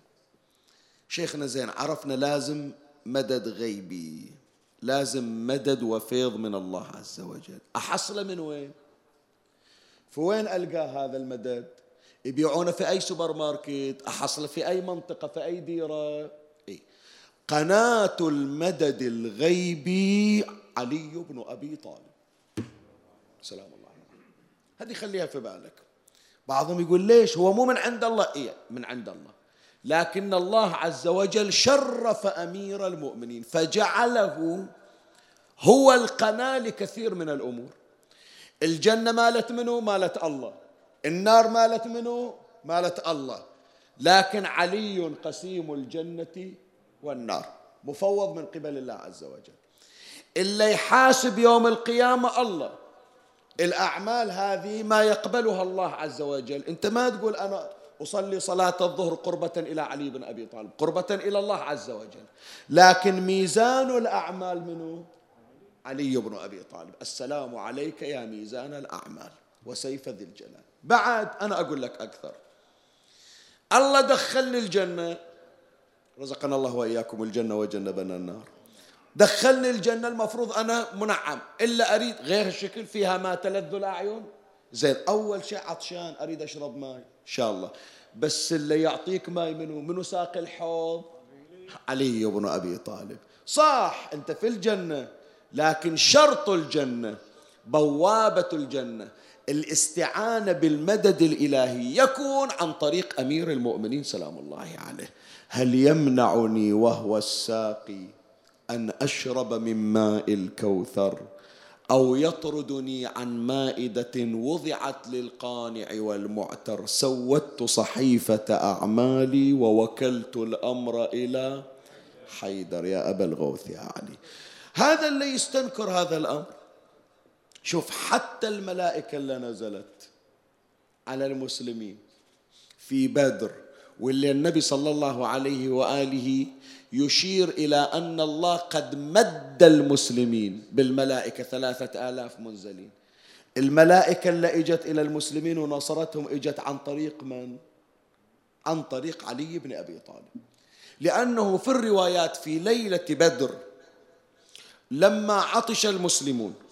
شيخنا زين عرفنا لازم مدد غيبي لازم مدد وفيض من الله عز وجل. أحصله من وين؟ فوين ألقى هذا المدد؟ يبيعونه في أي سوبر ماركت أحصله في أي منطقة في أي ديرة. إيه؟ قناة المدد الغيبي علي بن أبي طالب. سلام الله هذه خليها في بالك. بعضهم يقول ليش؟ هو مو من عند الله. إيه من عند الله. لكن الله عز وجل شرف أمير المؤمنين فجعله هو القناة لكثير من الأمور. الجنة مالت منه؟ مالت الله. النار مالت منه مالت الله. لكن علي قسيم الجنة والنار. مفوض من قبل الله عز وجل. اللي يحاسب يوم القيامة الله. الأعمال هذه ما يقبلها الله عز وجل. أنت ما تقول أنا أصلي صلاة الظهر قربة إلى علي بن أبي طالب. قربة إلى الله عز وجل. لكن ميزان الأعمال منه علي بن أبي طالب. السلام عليك يا ميزان الأعمال. وسيف ذي الجلال. بعد أنا أقول لك أكثر. الله دخلني الجنة. رزقنا الله وإياكم الجنة وجنبنا النار. دخلني الجنة المفروض أنا منعم. إلا أريد غير الشكل فيها ما تلذ الأعين. زين أول شيء عطشان أريد أشرب ماء إن شاء الله. بس اللي يعطيك ماء منو؟ منو ساق الحوض؟ علي بن أبي طالب. صح أنت في الجنة لكن شرط الجنة بوابة الجنة. الاستعانة بالمدد الإلهي يكون عن طريق أمير المؤمنين سلام الله عليه. هل يمنعني وهو الساقي أن أشرب من ماء الكوثر؟ أو يطردني عن مائدة وضعت للقانع والمعتر؟ سودت صحيفة أعمالي ووكلت الأمر إلى حيدر. يا أبا الغوث يا علي. هذا اللي يستنكر هذا الأمر. شوف حتى الملائكة اللي نزلت على المسلمين في بدر واللي النبي صلى الله عليه وآله يشير إلى أن الله قد مد المسلمين بالملائكة ثلاثة آلاف منزلين الملائكة اللي إجت إلى المسلمين ونصرتهم إجت عن طريق من؟ عن طريق علي بن أبي طالب لأنه في الروايات في ليلة بدر لما عطش المسلمون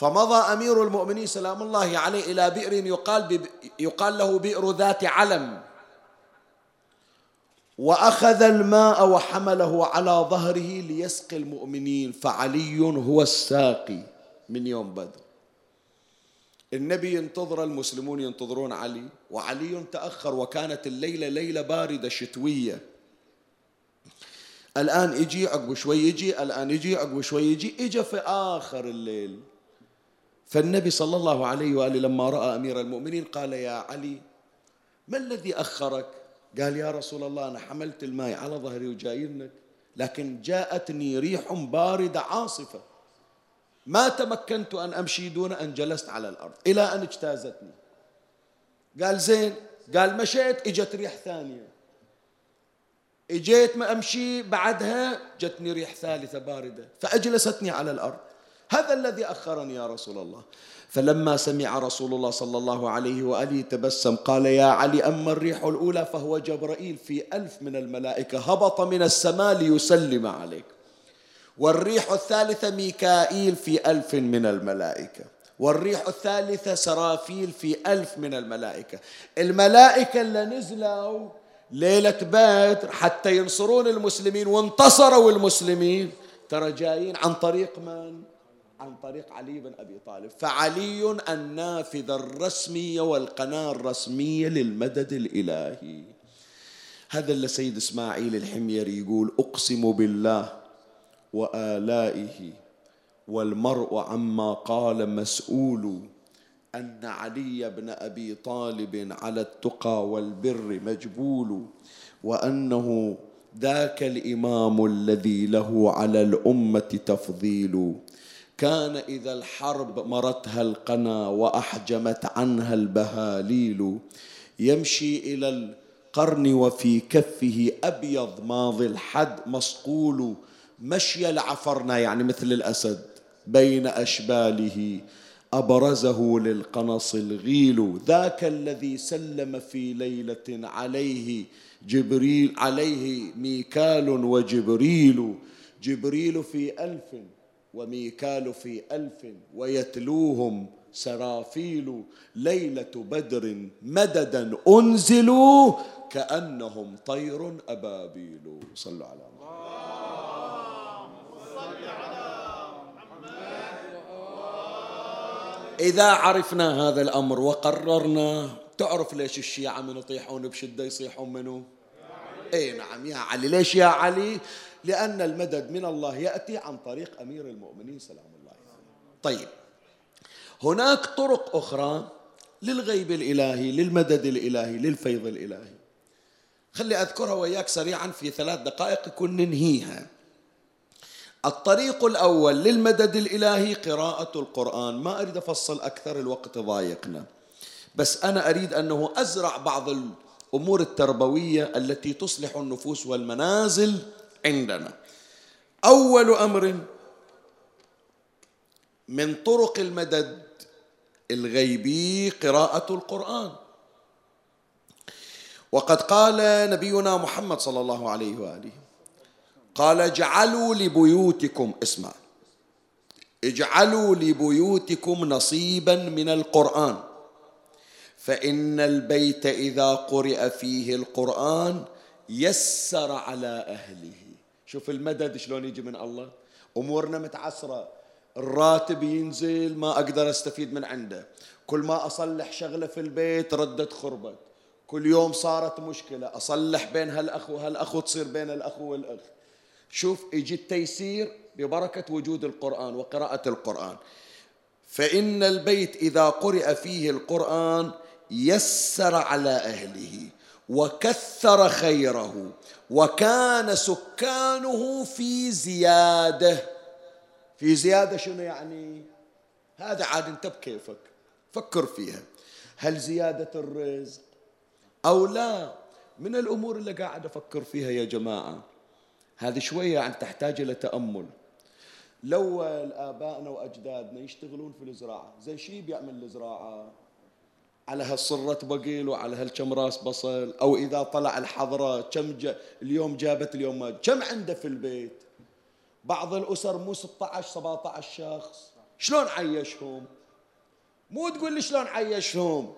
فمضى أمير المؤمنين سلام الله عليه إلى بئر يقال, يقال له بئر ذات علم. وأخذ الماء وحمله على ظهره ليسقي المؤمنين فعلي هو الساقي من يوم بدر. النبي ينتظر المسلمون ينتظرون علي وعلي تأخر وكانت الليلة ليلة باردة شتوية. الآن يجي عقب شوي يجي الآن يجي عقب شوي يجي اجى في آخر الليل. فالنبي صلى الله عليه وآله لما رأى أمير المؤمنين قال يا علي ما الذي أخرك؟ قال يا رسول الله أنا حملت الماء على ظهري وجاينك لكن جاءتني ريح باردة عاصفة. ما تمكنت أن أمشي دون أن جلست على الأرض إلى أن اجتازتني. قال زين. قال مشيت إجت ريح ثانية. إجيت ما أمشي بعدها جتني ريح ثالثة باردة فأجلستني على الأرض. هذا الذي أخرني يا رسول الله. فلما سمع رسول الله صلى الله عليه وآله تبسم قال يا علي أما الريح الأولى فهو جبرائيل في ألف من الملائكة هبط من السماء ليسلم عليك. والريح الثالثة ميكائيل في ألف من الملائكة. والريح الثالثة سرافيل في ألف من الملائكة. الملائكة اللي نزلوا ليلة بدر حتى ينصرون المسلمين وانتصروا المسلمين ترى جايين عن طريق من؟ عن طريق علي بن أبي طالب. فعلي النافذة الرسمية والقناة الرسمية للمدد الإلهي. هذا اللي سيد إسماعيل الحميري يقول أقسم بالله وآلائه والمرء عما قال مسؤول أن علي بن أبي طالب على التقى والبر مجبول وأنه ذاك الإمام الذي له على الأمة تفضيل كان إذا الحرب مرتها القنا وأحجمت عنها البهاليل يمشي إلى قرن وفي كفه أبيض ماضي الحد مصقول مشي العفرنا يعني مثل الأسد بين أشباله أبرزه للقنص الغيل. ذاك الذي سلم في ليلة عليه جبريل عليه ميكال وجبريل. جبريل في ألف وميكال في ألف ويتلوهم سرافيل ليلة بدر مددا أنزلوا كأنهم طير أبابيل. صلوا على إذا عرفنا هذا الأمر وقررنا تعرف ليش الشيعة من يطيحون بشدة يصيحون منه اي نعم يا علي ليش يا علي؟ لأن المدد من الله يأتي عن طريق أمير المؤمنين سلام الله عليه طيب. هناك طرق أخرى للغيب الإلهي للمدد الإلهي للفيض الإلهي. خلي أذكرها وياك سريعا في ثلاث دقائق يكون ننهيها. الطريق الأول للمدد الإلهي قراءة القرآن. ما أريد أفصل أكثر الوقت ضايقنا. بس أنا أريد أنه أزرع بعض الأمور التربوية التي تصلح النفوس والمنازل عندنا. أول أمر من طرق المدد الغيبي قراءة القرآن. وقد قال نبينا محمد صلى الله عليه وآله قال اجعلوا لبيوتكم اسمع اجعلوا لبيوتكم نصيبا من القرآن فإن البيت إذا قرئ فيه القرآن يسر على أهله. شوف المدد شلون يجي من الله. أمورنا متعسرة. الراتب ينزل ما أقدر أستفيد من عنده. كل ما أصلح شغلة في البيت ردت خربت. كل يوم صارت مشكلة. أصلح بين هالأخ وهالأخ وتصير بين الأخ والأخ. شوف يجي التيسير ببركة وجود القرآن وقراءة القرآن. فإن البيت إذا قرئ فيه القرآن يسر على أهله وكثر خيره. وكان سكانه في زيادة. في زيادة شنو يعني؟ هذا عاد انت بكيفك. فكر فيها. هل زيادة الرزق أو لا؟ من الأمور اللي قاعد أفكر فيها يا جماعة. هذه شوية يعني تحتاج إلى تأمل. لو الابائنا وأجدادنا يشتغلون في الزراعة زين شي بيعمل الزراعة؟ على هالصرة بقيل وعلى هالكم راس بصل أو إذا طلع الحضرة كم جا اليوم جابت اليوم ما كم عنده في البيت؟ بعض الأسر مو 16 17 شخص. شلون عيشهم؟ مو تقول لي شلون عيشهم؟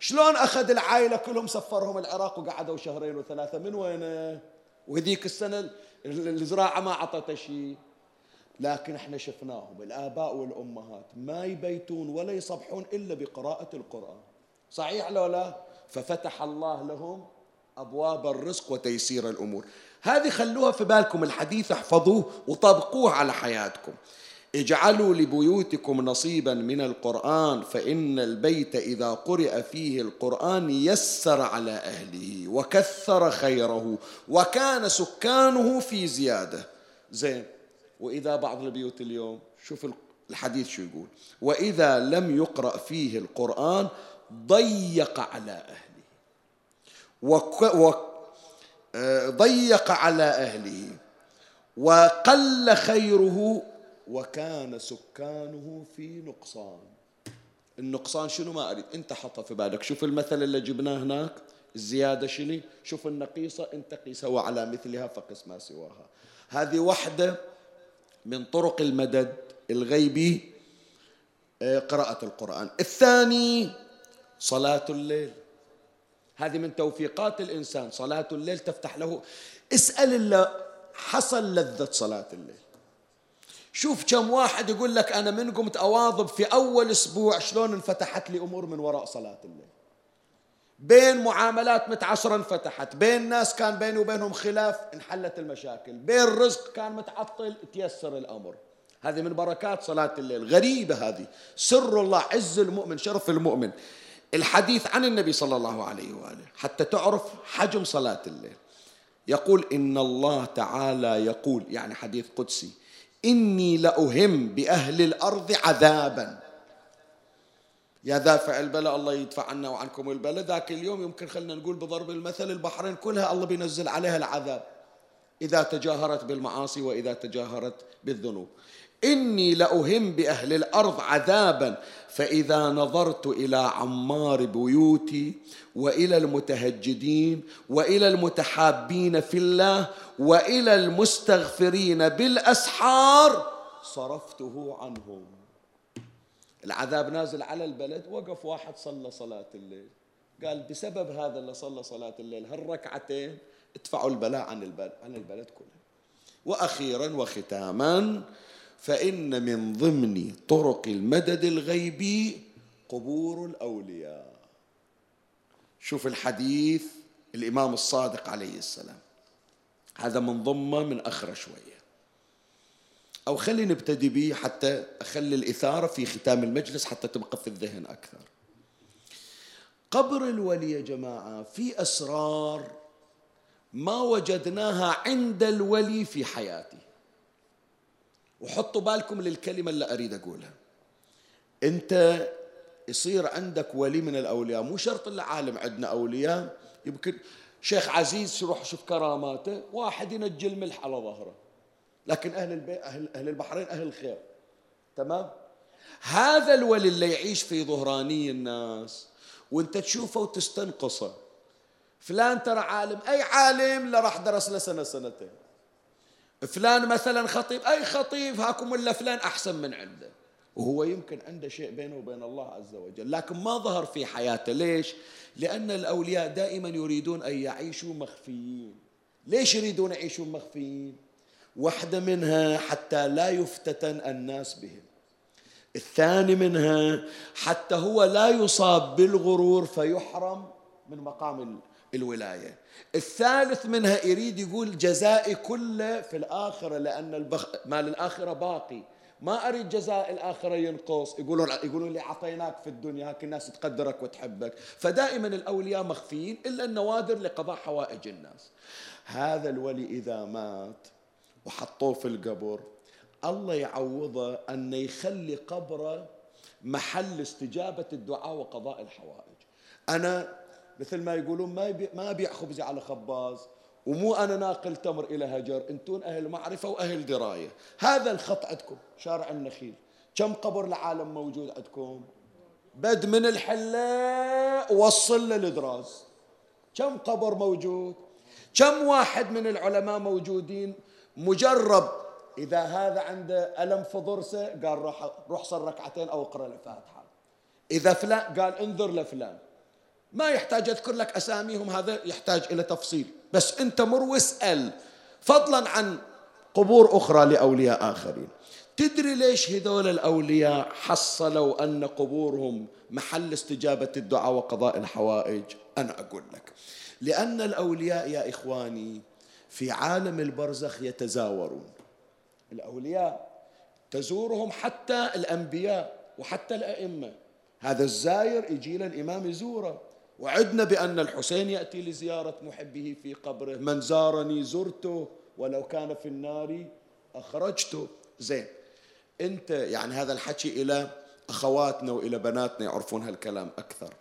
شلون أخذ العائلة كلهم سفرهم العراق وقعدوا شهرين وثلاثة؟ من وينه؟ وهذيك السنة الزراعة ما عطته شيء. لكن إحنا شفناهم الآباء والأمهات ما يبيتون ولا يصبحون إلا بقراءة القرآن. صحيح لو لا؟ ففتح الله لهم أبواب الرزق وتيسير الأمور. هذه خلوها في بالكم الحديث احفظوه وطبقوه على حياتكم. اجعلوا لبيوتكم نصيبا من القرآن فإن البيت إذا قرئ فيه القرآن يسر على أهله وكثر خيره وكان سكانه في زيادة. زين وإذا بعض البيوت اليوم شوف الحديث شو يقول. وإذا لم يقرأ فيه القرآن ضيق على أهله. وك ضيق على أهله. وقل خيره وكان سكانه في نقصان. النقصان شنو ما أريد؟ أنت حطها في بالك. شوف المثل اللي جبناه هناك. الزيادة شنو؟ شوف النقيصة. أنت قيسها وعلى مثلها فقس ما سواها. هذه واحدة من طرق المدد الغيبي آه، قراءة القرآن. الثاني صلاة الليل. هذه من توفيقات الإنسان صلاة الليل تفتح له. اسأل الله حصل لذة صلاة الليل. شوف كم واحد يقول لك أنا من قمت أواظب في أول أسبوع شلون انفتحت لي أمور من وراء صلاة الليل. بين معاملات متعصرة انفتحت بين ناس كان بيني وبينهم خلاف انحلت المشاكل بين رزق كان متعطل تيسر الأمر. هذه من بركات صلاة الليل غريبة هذه. سر الله عز المؤمن شرف المؤمن. الحديث عن النبي صلى الله عليه وآله حتى تعرف حجم صلاة الليل. يقول إن الله تعالى يقول يعني حديث قدسي إني لأهم بأهل الأرض عذابا. يا دافع البلاء الله يدفع عنا وعنكم البلاء. ذاك اليوم يمكن خلنا نقول بضرب المثل البحرين كلها الله بينزل عليها العذاب إذا تجاهرت بالمعاصي وإذا تجاهرت بالذنوب. إني لأهم بأهل الأرض عذابا. فإذا نظرت إلى عمار بيوتي وإلى المتهجدين وإلى المتحابين في الله وإلى المستغفرين بالأسحار صرفته عنهم. العذاب نازل على البلد وقف واحد صلى صلاة الليل. قال بسبب هذا اللي صلى صلاة الليل هالركعتين ادفعوا البلاء عن البلد عن البلد كله. وأخيرا وختاما فإن من ضمن طرق المدد الغيبي قبور الأولياء. شوف الحديث الإمام الصادق عليه السلام. هذا من ضمه من أخرى شوية. أو خلي نبتدي به حتى أخلي الإثارة في ختام المجلس حتى تبقى في الذهن أكثر. قبر الولي يا جماعة في أسرار ما وجدناها عند الولي في حياته. وحطوا بالكم للكلمة اللي أريد أقولها. أنت يصير عندك ولي من الأولياء مو شرط إلا عالم عندنا أولياء. يمكن شيخ عزيز يروح شوف كراماته واحد ينجي الملح على ظهره. لكن أهل, البي... أهل... أهل البحرين أهل الخير. تمام؟ هذا الولي اللي يعيش في ظهراني الناس وأنت تشوفه وتستنقصه. فلان ترى عالم أي عالم لا راح درس له سنة سنتين. فلان مثلا خطيب أي خطيب هاكم ولا فلان أحسن من عنده وهو يمكن عنده شيء بينه وبين الله عز وجل لكن ما ظهر في حياته ليش؟ لأن الأولياء دائما يريدون أن يعيشوا مخفيين ليش يريدون يعيشوا مخفيين؟ واحدة منها حتى لا يفتتن الناس بهم الثاني منها حتى هو لا يصاب بالغرور فيحرم من مقام الولاية. الثالث منها يريد يقول جزائي كله في الآخرة لأن البخ... مال الآخرة باقي. ما أريد جزاء الآخرة ينقص. يقولون يقولون لي أعطيناك في الدنيا هاك الناس تقدرك وتحبك. فدائما الأولياء مخفيين إلا النوادر لقضاء حوائج الناس. هذا الولي إذا مات وحطوه في القبر الله يعوضه أن يخلي قبره محل استجابة الدعاء وقضاء الحوائج. أنا مثل ما يقولون ما ما أبيع خبزي على خباز ومو أنا ناقل تمر إلى هجر أنتون أهل معرفة وأهل دراية. هذا الخط عندكم شارع النخيل. كم قبر العالم موجود عندكم؟ بد من الحلاء وصل للدراز. كم قبر موجود؟ كم واحد من العلماء موجودين؟ مجرب. إذا هذا عنده ألم في ضرسه قال روح روح صل ركعتين أو اقرأ الفاتحة إذا فلان قال انظر لفلان. ما يحتاج أذكر لك أساميهم هذا يحتاج إلى تفصيل. بس أنت مر واسأل فضلا عن قبور أخرى لأولياء آخرين. تدري ليش هذول الأولياء حصلوا أن قبورهم محل استجابة الدعاء وقضاء الحوائج؟ أنا أقول لك. لأن الأولياء يا إخواني في عالم البرزخ يتزاورون. الأولياء تزورهم حتى الأنبياء وحتى الأئمة. هذا الزاير يجي الإمام يزوره. وعدنا بأن الحسين يأتي لزيارة محبه في قبره. من زارني زرته ولو كان في النار أخرجته زين. أنت يعني هذا الحكي إلى أخواتنا وإلى بناتنا يعرفون هالكلام أكثر.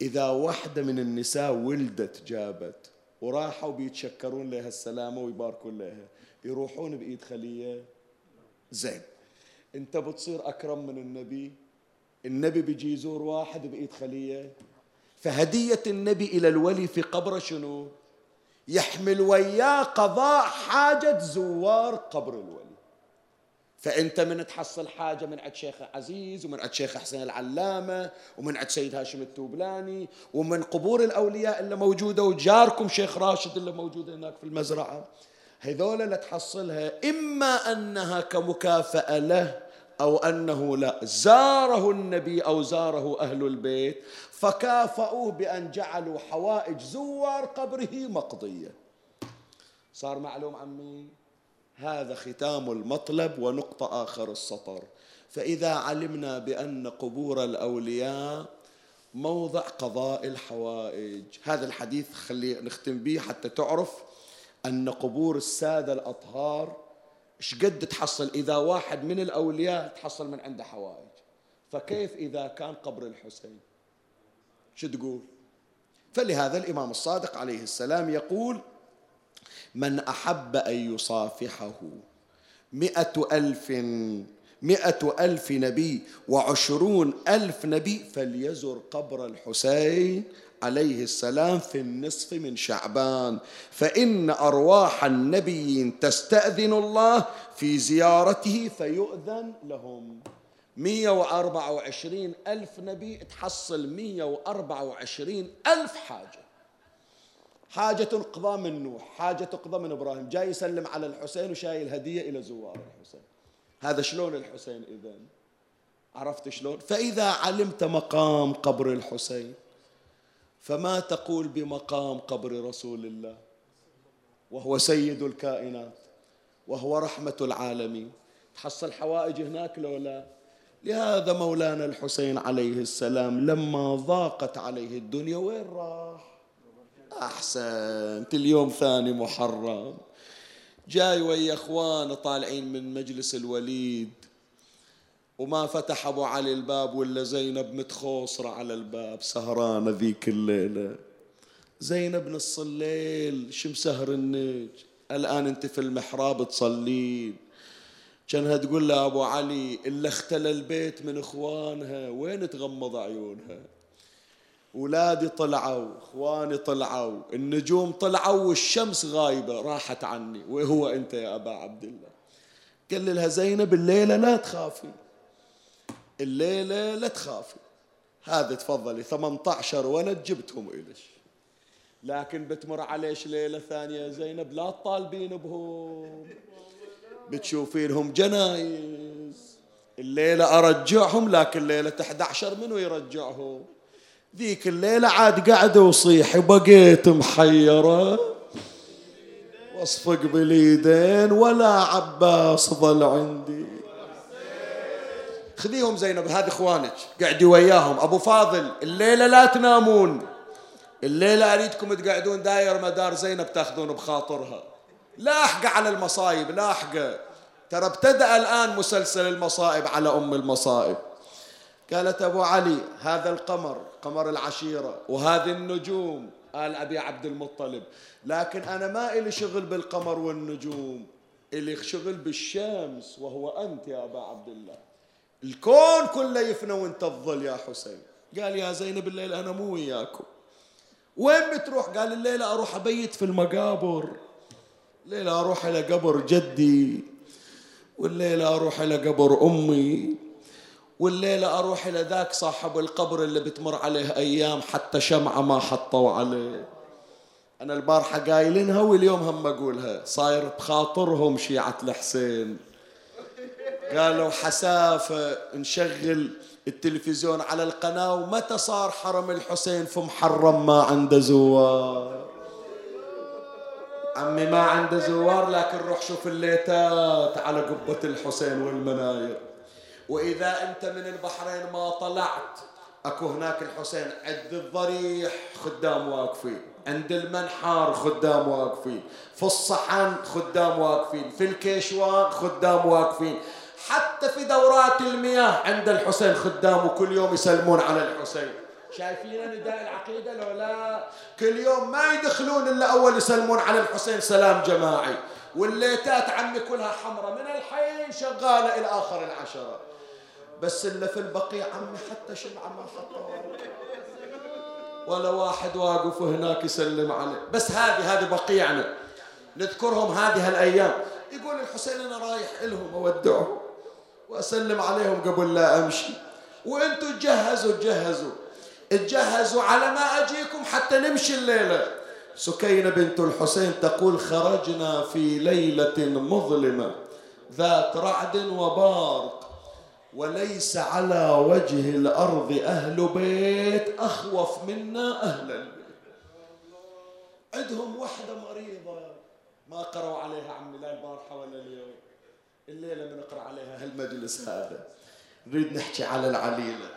إذا واحدة من النساء ولدت جابت وراحوا بيتشكرون لها السلامة ويباركون لها يروحون بإيد خلية. زين. أنت بتصير أكرم من النبي. النبي بيجي يزور واحد بإيد خلية. فهدية النبي إلى الولي في قبره شنو؟ يحمل وياه قضاء حاجة زوار قبر الولي. فأنت من تحصل حاجة من عند شيخ عزيز ومن عند شيخ حسين العلامة ومن عند سيد هاشم التوبلاني ومن قبور الأولياء اللي موجودة وجاركم شيخ راشد اللي موجود هناك في المزرعة. هذول اللي تحصلها إما أنها كمكافأة له أو أنه لا. زاره النبي أو زاره أهل البيت فكافأوه بأن جعلوا حوائج زوار قبره مقضية. صار معلوم عمي؟ هذا ختام المطلب ونقطة آخر السطر. فإذا علمنا بأن قبور الأولياء موضع قضاء الحوائج. هذا الحديث خلي نختم به حتى تعرف أن قبور السادة الأطهار إيش قد تحصل؟ إذا واحد من الأولياء تحصل من عنده حوائج. فكيف إذا كان قبر الحسين؟ شو تقول؟ فلهذا الإمام الصادق عليه السلام يقول من أحب أن يصافحه مئة ألف مئة ألف نبي وعشرون ألف نبي فليزر قبر الحسين عليه السلام في النصف من شعبان. فإن أرواح النبيين تستأذن الله في زيارته فيؤذن لهم. 124 ألف نبي تحصل 124 ألف حاجة. حاجة تقضى من نوح حاجة تقضى من إبراهيم. جاي يسلم على الحسين وشايل هدية إلى زوار الحسين. هذا شلون الحسين إذا عرفت شلون؟ فإذا علمت مقام قبر الحسين فما تقول بمقام قبر رسول الله؟ وهو سيد الكائنات وهو رحمة العالمين. تحصل حوائج هناك لو لا؟ لهذا مولانا الحسين عليه السلام لما ضاقت عليه الدنيا وين راح؟ أحسنت اليوم ثاني محرم. جاي ويا اخوانه طالعين من مجلس الوليد. وما فتح أبو علي الباب ولا زينب متخوصرة على الباب سهرانة ذيك الليلة. زينب نص الليل شو مسهر النج؟ الآن أنت في المحراب تصلين. كانها تقول له أبو علي إلا اختلى البيت من إخوانها وين تغمض عيونها؟ أولادي طلعوا إخواني طلعوا النجوم طلعوا والشمس غايبة راحت عني. وهو أنت يا أبا عبد الله. قال لها زينب الليلة لا تخافي. الليلة لا تخافي. هذا تفضلي 18 ولد جبتهم إلش لكن بتمر عليش ليلة ثانية زينب لا تطالبين بهم. بتشوفينهم جنايز. الليلة أرجعهم لكن ليلة 11 منو يرجعهم؟ ذيك الليلة عاد قاعدة وصيح بقيت محيرة. واصفق باليدين ولا عباس ظل عندي. خذيهم زينب. هذه إخوانك. قعدي وياهم. أبو فاضل الليلة لا تنامون. الليلة أريدكم تقعدون داير مدار زينب تأخذون بخاطرها. لاحقه على المصايب لاحقه ترى ابتدأ الآن مسلسل المصائب على أم المصائب قالت أبو علي هذا القمر قمر العشيرة وهذه النجوم. قال أبي عبد المطلب لكن أنا ما إلي شغل بالقمر والنجوم إلي شغل بالشمس وهو أنت يا أبا عبد الله. الكون كله يفنى وانت تظل يا حسين. قال يا زينب الليل أنا مو وياكم. وين بتروح؟ قال الليلة أروح أبيت في المقابر. الليلة أروح إلى قبر جدي. والليلة أروح إلى قبر أمي. والليلة أروح إلى ذاك صاحب القبر اللي بتمر عليه أيام حتى شمعة ما حطوا عليه. أنا البارحة قايلينها واليوم هم أقولها. صاير بخاطرهم شيعة الحسين. قالوا حسافة نشغل التلفزيون على القناة ومتى صار حرم الحسين في محرم ما عنده زوار. عمي ما عنده زوار لكن روح شوف الليتات على قبة الحسين والمناير. وإذا أنت من البحرين ما طلعت أكو هناك الحسين عند الضريح خدام واقفين. عند المنحار خدام واقفين. في الصحن خدام واقفين. في الكيشوان خدام واقفين. حتى في دورات المياه عند الحسين خدام وكل يوم يسلمون على الحسين. شايفين نداء العقيدة لو لا؟ كل يوم ما يدخلون إلا أول يسلمون على الحسين سلام جماعي. والليتات عمي كلها حمراء. من الحين شغالة إلى آخر العشرة. بس إلا في البقيع عمي حتى شمعة ما حطوا ولا واحد واقف هناك يسلم عليه. بس هذه هذه بقيعنا. نذكرهم هذه الأيام. يقول الحسين أنا رايح إلهم أودعهم. وأسلم عليهم قبل لا أمشي. وأنتوا تجهزوا تجهزوا تجهزوا على ما أجيكم حتى نمشي الليلة. سكينة بنت الحسين تقول خرجنا في ليلة مظلمة ذات رعد وبارق وليس على وجه الأرض أهل بيت أخوف منا أهل البيت. عندهم وحدة مريضة. ما قروا عليها عمي لا البارحة ولا اليوم. الليلة بنقرأ عليها هالمجلس هذا. نريد نحكي على العليلة.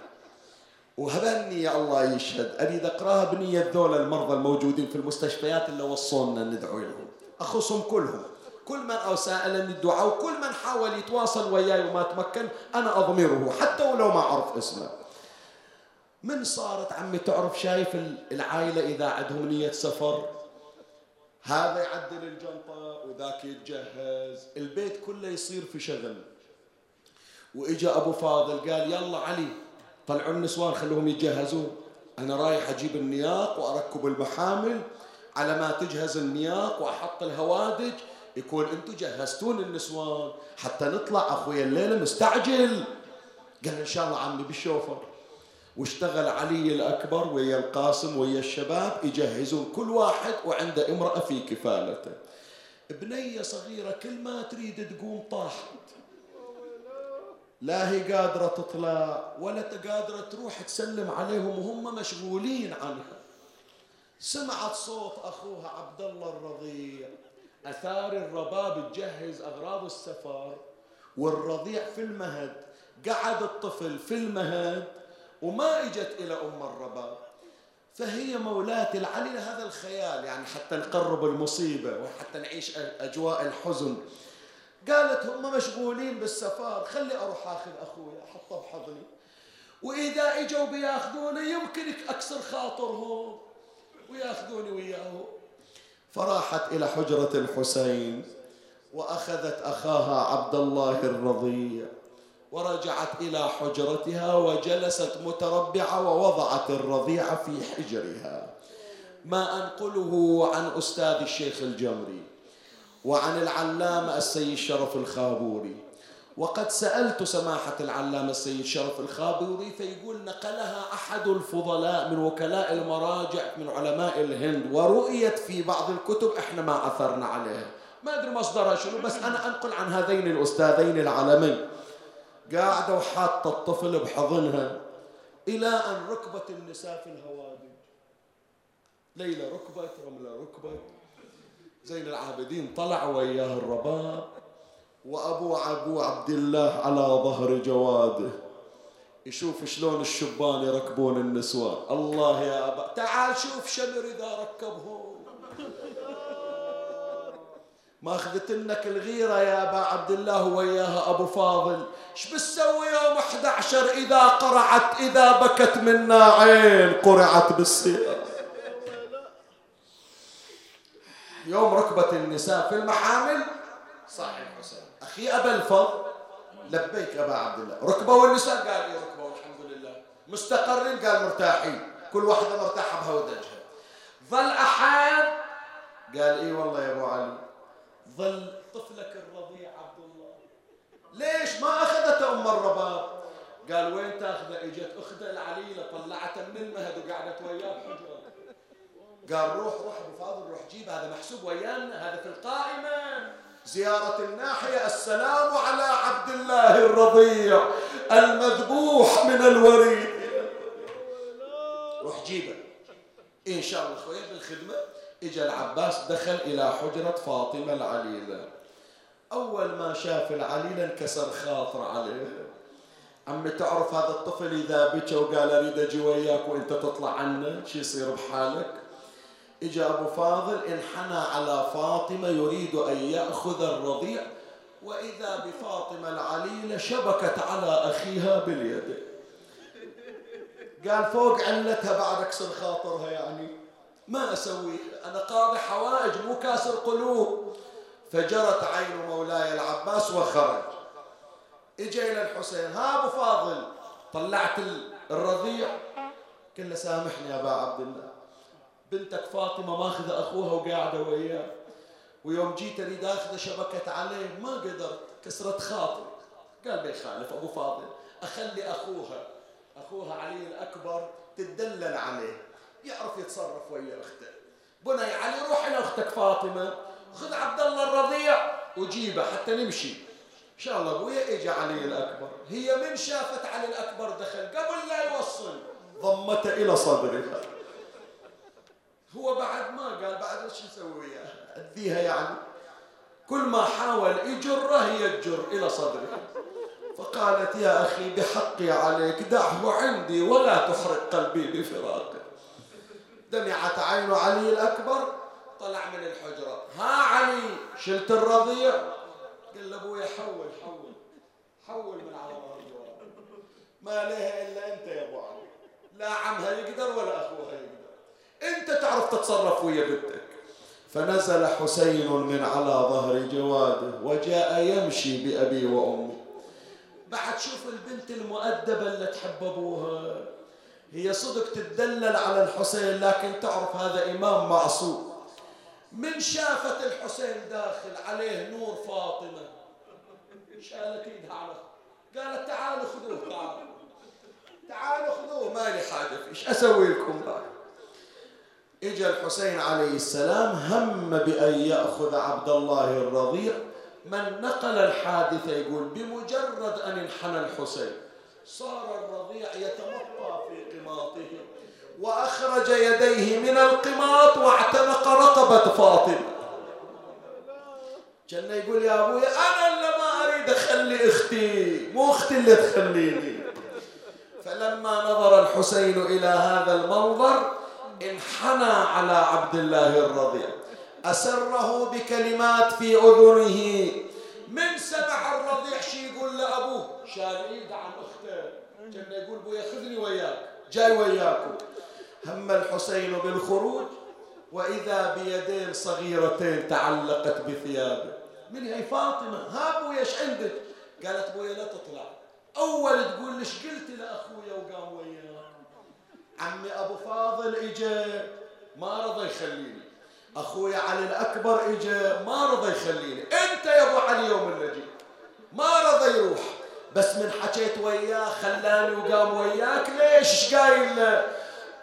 وهبني يا الله يشهد. أريد أقراها بنية ذول المرضى الموجودين في المستشفيات اللي وصونا ندعو لهم. أخصهم كلهم. كل من سألني الدعاء وكل من حاول يتواصل وياي وما تمكن أنا أضمره حتى ولو ما أعرف اسمه. من صارت عمي تعرف شايف العائلة إذا عندهم نية سفر؟ هذا يعدل الجنطة وذاك يتجهز. البيت كله يصير في شغل. وإجا أبو فاضل قال يلا علي طلعوا النسوان خلوهم يتجهزون أنا رايح أجيب النياق وأركب المحامل. على ما تجهز النياق وأحط الهوادج يكون أنتم جهزتون النسوان حتى نطلع أخويا الليلة مستعجل. قال إن شاء الله عمي بالشوفر. واشتغل علي الأكبر ويا القاسم ويا الشباب يجهزون كل واحد وعنده امرأة في كفالته. بنية صغيرة كل ما تريد تقوم طاحت. لا هي قادرة تطلع ولا قادرة تروح تسلم عليهم وهم مشغولين عنها. سمعت صوت أخوها عبد الله الرضيع. أثار الرباب تجهز أغراض السفر والرضيع في المهد. قعد الطفل في المهد وما إجت إلى أم الرباب. فهي مولاة العلي هذا الخيال يعني حتى نقرب المصيبة وحتى نعيش أجواء الحزن. قالت هم مشغولين بالسفر خلي أروح أخذ أخوي أحطه بحضني. وإذا إجوا بياخذوني يمكن أكسر خاطرهم وياخذوني وياه فراحت إلى حجرة الحسين وأخذت أخاها عبد الله الرضيع. ورجعت إلى حجرتها وجلست متربعة ووضعت الرضيع في حجرها. ما أنقله عن أستاذ الشيخ الجمري وعن العلامة السيد شرف الخابوري. وقد سألت سماحة العلامة السيد شرف الخابوري فيقول نقلها أحد الفضلاء من وكلاء المراجع من علماء الهند ورؤيت في بعض الكتب إحنا ما عثرنا عليها ما أدري مصدرها شنو بس أنا أنقل عن هذين الأستاذين العالمين قاعدة وحاطة الطفل بحضنها إلى أن ركبت النساء في الهوادج ليلى ركبت رملة ركبت. زين العابدين طلع وياه الرباب. وأبو عبو عبد الله على ظهر جواده. يشوف شلون الشبان يركبون النسوان. الله يا أبا تعال شوف شمر إذا ركبهم. ما أخذت لك الغيرة يا أبا عبد الله وياها أبو فاضل. إيش بتسوي يوم 11 إذا قرعت إذا بكت منا عين قرعت بالسيارة يوم ركبت النساء في المحامل. صاحب حسين. أخي أبا الفضل. لبيك أبا عبد الله. ركبوا النساء؟ قال إيه ركبوا الحمد لله. مستقرين؟ قال مرتاحين. كل واحدة مرتاحة بهودجها. ظل أحد؟ قال إيه والله يا أبو علي. ظل طفلك الرضيع عبد الله ليش ما أخذته أم الرباب؟ قال وين تاخذه إجت اخته العليلة؟ طلعته من المهد وقعدت وياه بحجره قال روح روح أبو فاضل روح جيب هذا محسوب ويانا هذا في القائمة. زيارة الناحية السلام على عبد الله الرضيع المذبوح من الوريد. روح جيبه. إن شاء الله خويا بالخدمة. إجا العباس دخل إلى حجرة فاطمة العليلة. أول ما شاف العليلة انكسر خاطر عليه. عمي تعرف هذا الطفل إذا بكى وقال أريد أجي وياك وأنت تطلع عنه شو يصير بحالك؟ إجا أبو فاضل انحنى على فاطمة يريد أن يأخذ الرضيع وإذا بفاطمة العليلة شبكت على أخيها باليد. قال فوق علتها بعد أكسر خاطرها يعني. ما أسوي؟ أنا قاضي حوائج مو كاسر قلوب. فجرت عين مولاي العباس وخرج. اجى إلى الحسين. ها أبو فاضل طلعت الرضيع. قال سامحني يا أبا عبد الله. بنتك فاطمة ماخذة أخوها وقاعدة وياه. ويوم جيت أريد اخذه شبكت عليه ما قدرت. كسرت خاطر قال بيخالف أبو فاضل أخلي أخوها. أخوها علي الأكبر تدلل عليه. يعرف يتصرف ويا أخته. بني علي روح إلى أختك فاطمة. خذ عبد الله الرضيع وجيبه حتى نمشي. إن شاء الله أبويا اجى علي الأكبر. هي من شافت علي الأكبر دخل قبل لا يوصل ضمته إلى صدرها هو بعد ما قال بعد إيش نسوي وياها اديها يعني. كل ما حاول يجره هي تجر إلى صدرها فقالت يا أخي بحقي عليك دعه عندي ولا تحرق قلبي بفراقه دمعت عين علي الأكبر طلع من الحجرة. ها علي شلت الرضيع؟ قال له أبويا حول حول حول من على ما لها إلا أنت يا أبو علي. لا عمها يقدر ولا أخوها يقدر. أنت تعرف تتصرف ويا بنتك. فنزل حسين من على ظهر جواده وجاء يمشي بأبي وأمي. بعد شوف البنت المؤدبة اللي تحب أبوها. هي صدق تدلل على الحسين لكن تعرف هذا إمام معصوم. من شافت الحسين داخل عليه نور فاطمة؟ شالت إيدها على قالت تعالوا خذوه تعالوا. تعالوا خذوه مالي حاجة فيش أسوي لكم بعد اجى الحسين عليه السلام هم بأن يأخذ عبد الله الرضيع. من نقل الحادثة يقول بمجرد أن انحنى الحسين. صار الرضيع يتمطى في قماطه وأخرج يديه من القماط واعتنق رقبة فاطمة. كان يقول يا أبوي أنا اللي ما أريد أخلي أختي مو أختي اللي تخليني. فلما نظر الحسين إلى هذا المنظر انحنى على عبد الله الرضيع. أسره بكلمات في أذنه. من سمع الرضيع شي يقول لأبوه؟ إيد عن كان يقول بو ياخذني وياك جاي وياكم. هم الحسين بالخروج وإذا بيدين صغيرتين تعلقت بثيابه. من هي فاطمة؟ ها أبويا إيش عندك؟ قالت أبويا لا تطلع. أول تقول ليش قلت لأخويا وقام وياك؟ عمي أبو فاضل إجا ما رضى يخليني. أخويا علي الأكبر إجا ما رضى يخليني. أنت يا أبو علي يوم اللي ما رضى يروح. بس من حكيت وياه خلاني وقام وياك ليش؟ إيش قايل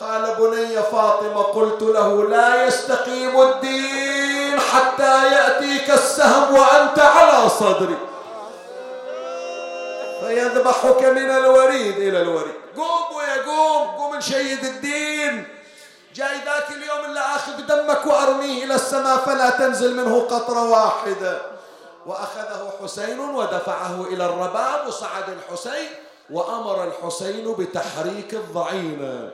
قال بني فاطمة قلت له لا يستقيم الدين حتى يأتيك السهم وأنت على صدري. فيذبحك من الوريد إلى الوريد. قوم ويا قوم قوم نشيد الدين. جاي ذاك اليوم اللي آخذ دمك وأرميه إلى السماء فلا تنزل منه قطرة واحدة. وأخذه حسين ودفعه إلى الرباب وصعد الحسين وأمر الحسين بتحريك الضعينة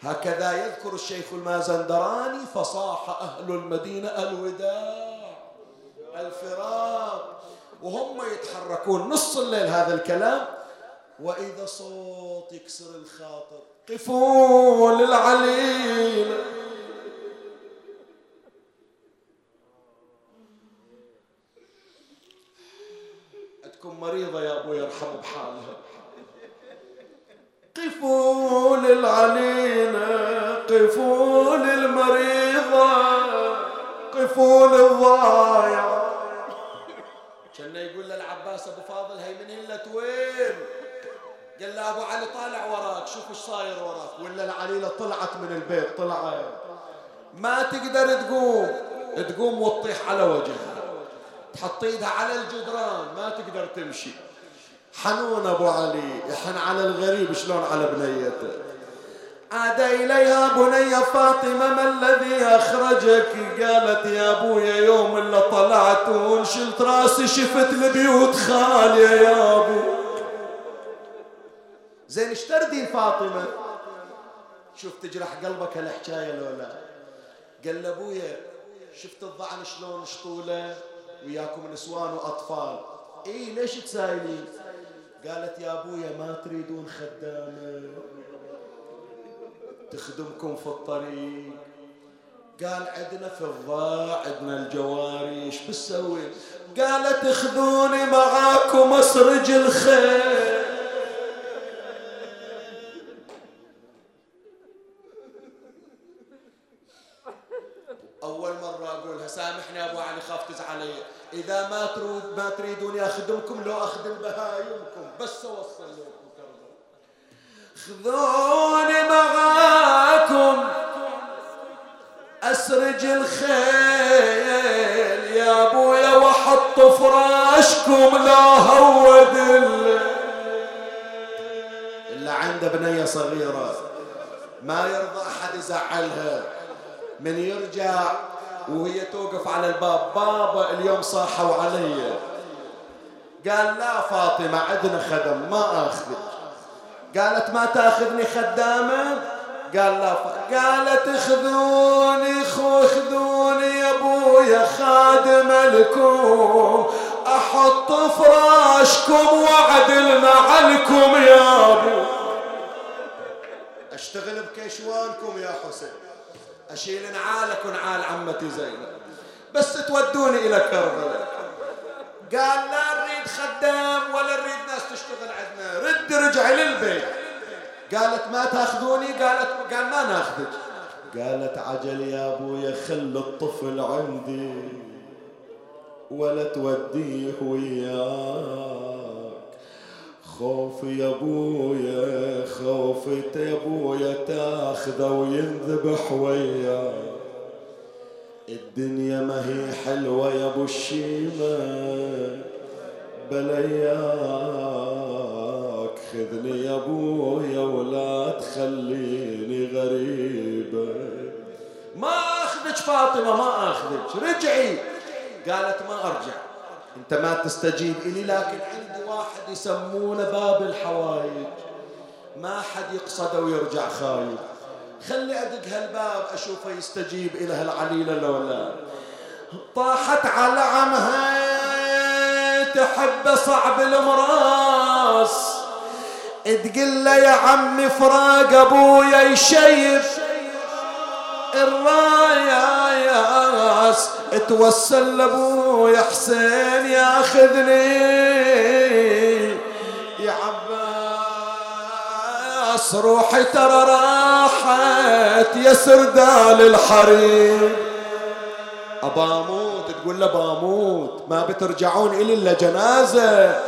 هكذا يذكر الشيخ المازندراني فصاح أهل المدينة الوداع الفراق وهم يتحركون نص الليل هذا الكلام. وإذا صوت يكسر الخاطر قفوا للعليل. عندكم مريضة يا أبو يرحم بحالها. قفوا للعليلة قفوا للمريضة قفوا للضايع كان يقول للعباس أبو فاضل هي من هلة وين؟ قال له أبو علي طالع وراك شوف إيش صاير وراك. ولا العليلة طلعت من البيت طلعت. ما تقدر تقوم تقوم وتطيح على وجهها تحط ايدها على الجدران ما تقدر تمشي. حنون أبو علي يحن على الغريب شلون على بنيته عاد إليها بني فاطمة ما الذي أخرجك؟ قالت يا أبويا يوم اللي طلعت وانشلت راسي شفت البيوت خالية يا أبو. زين إيش تردين فاطمة؟ شوف تجرح قلبك هالحكاية لو لا قال لأبويا شفت الضعن شلون شطولة؟ وياكم نسوان وأطفال. إيه ليش تسايلين قالت يا أبويا ما تريدون خدامة تخدمكم في الطريق. قال عندنا في الضاع عندنا الجواري إيش بتسوي؟ قالت خذوني معاكم أسرج الخيل أول مرة أقولها سامحني يا أبو علي خاف تزعلي. إذا ما تريد ما تريدوني أخدمكم لو أخدم بهايمكم بس أوصل لكم خذوني معاكم أسرج الخيل يا أبويا وأحط فراشكم لا هود اللي عنده بنية صغيرة. ما يرضى أحد يزعلها. من يرجع وهي توقف على الباب. بابا اليوم صاحوا علي. قال لا فاطمة عندنا خدم ما آخذك. قالت ما تاخذني خدامة؟ قال لا قالت خذوني خذوني لكم أحط فراشكم واعدل معلكم يا أبو. أشتغل بكشوانكم يا حسين. أشيل نعالك ونعال عمتي زينب. بس تودوني إلى كربلاء. قال لا نريد خدام ولا نريد ناس تشتغل عندنا. رد رجعي للبيت. قالت ما تأخذوني؟ قالت قال ما نأخذك. قالت عجل يا أبويا خل الطفل عندي ولا توديه وياك خوف يا أبويا خوف يا أبويا تاخذه وينذبح وياك الدنيا ما هي حلوة يا أبو الشيمة بلياك خذني يا أبويا ولا تخليني غريبة. ما أخذك فاطمة ما أخذك. رجعي. قالت ما أرجع. أنت ما تستجيب إلي لكن عندي واحد يسمونه باب الحوايج ما حد يقصده ويرجع خايف. خلي أدق هالباب أشوفه يستجيب إلى هالعليلة لو لا. طاحت على عمها تحب صعب المراس. تقول له يا عمي فراق أبويا يشيف الراياس توسل لابويا حسين ياخذني يا عباس روحي ترى راحت يا سردال الحريم أبا أموت تقول له باموت ما بترجعون إلي إلا جنازة.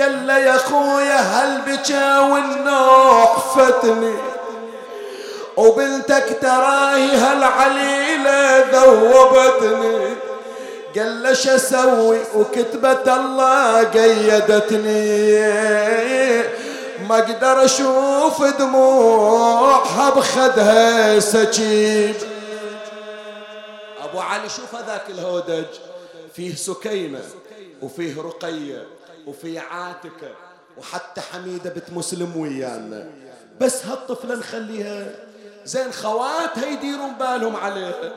قال له يا خويا هل بكى والنوح فتني. وبنتك تراهي هالعليلة ذوبتني. قال له شو أسوي؟ وكتبت الله قيدتني. ما أقدر أشوف دموعها بخدها سكيب أبو علي شوف هذاك الهودج. فيه سكينة وفيه رقية وفيه عاتكة وحتى حميدة بنت مسلم ويانا. بس هالطفلة نخليها زين خواتها يديرون بالهم عليها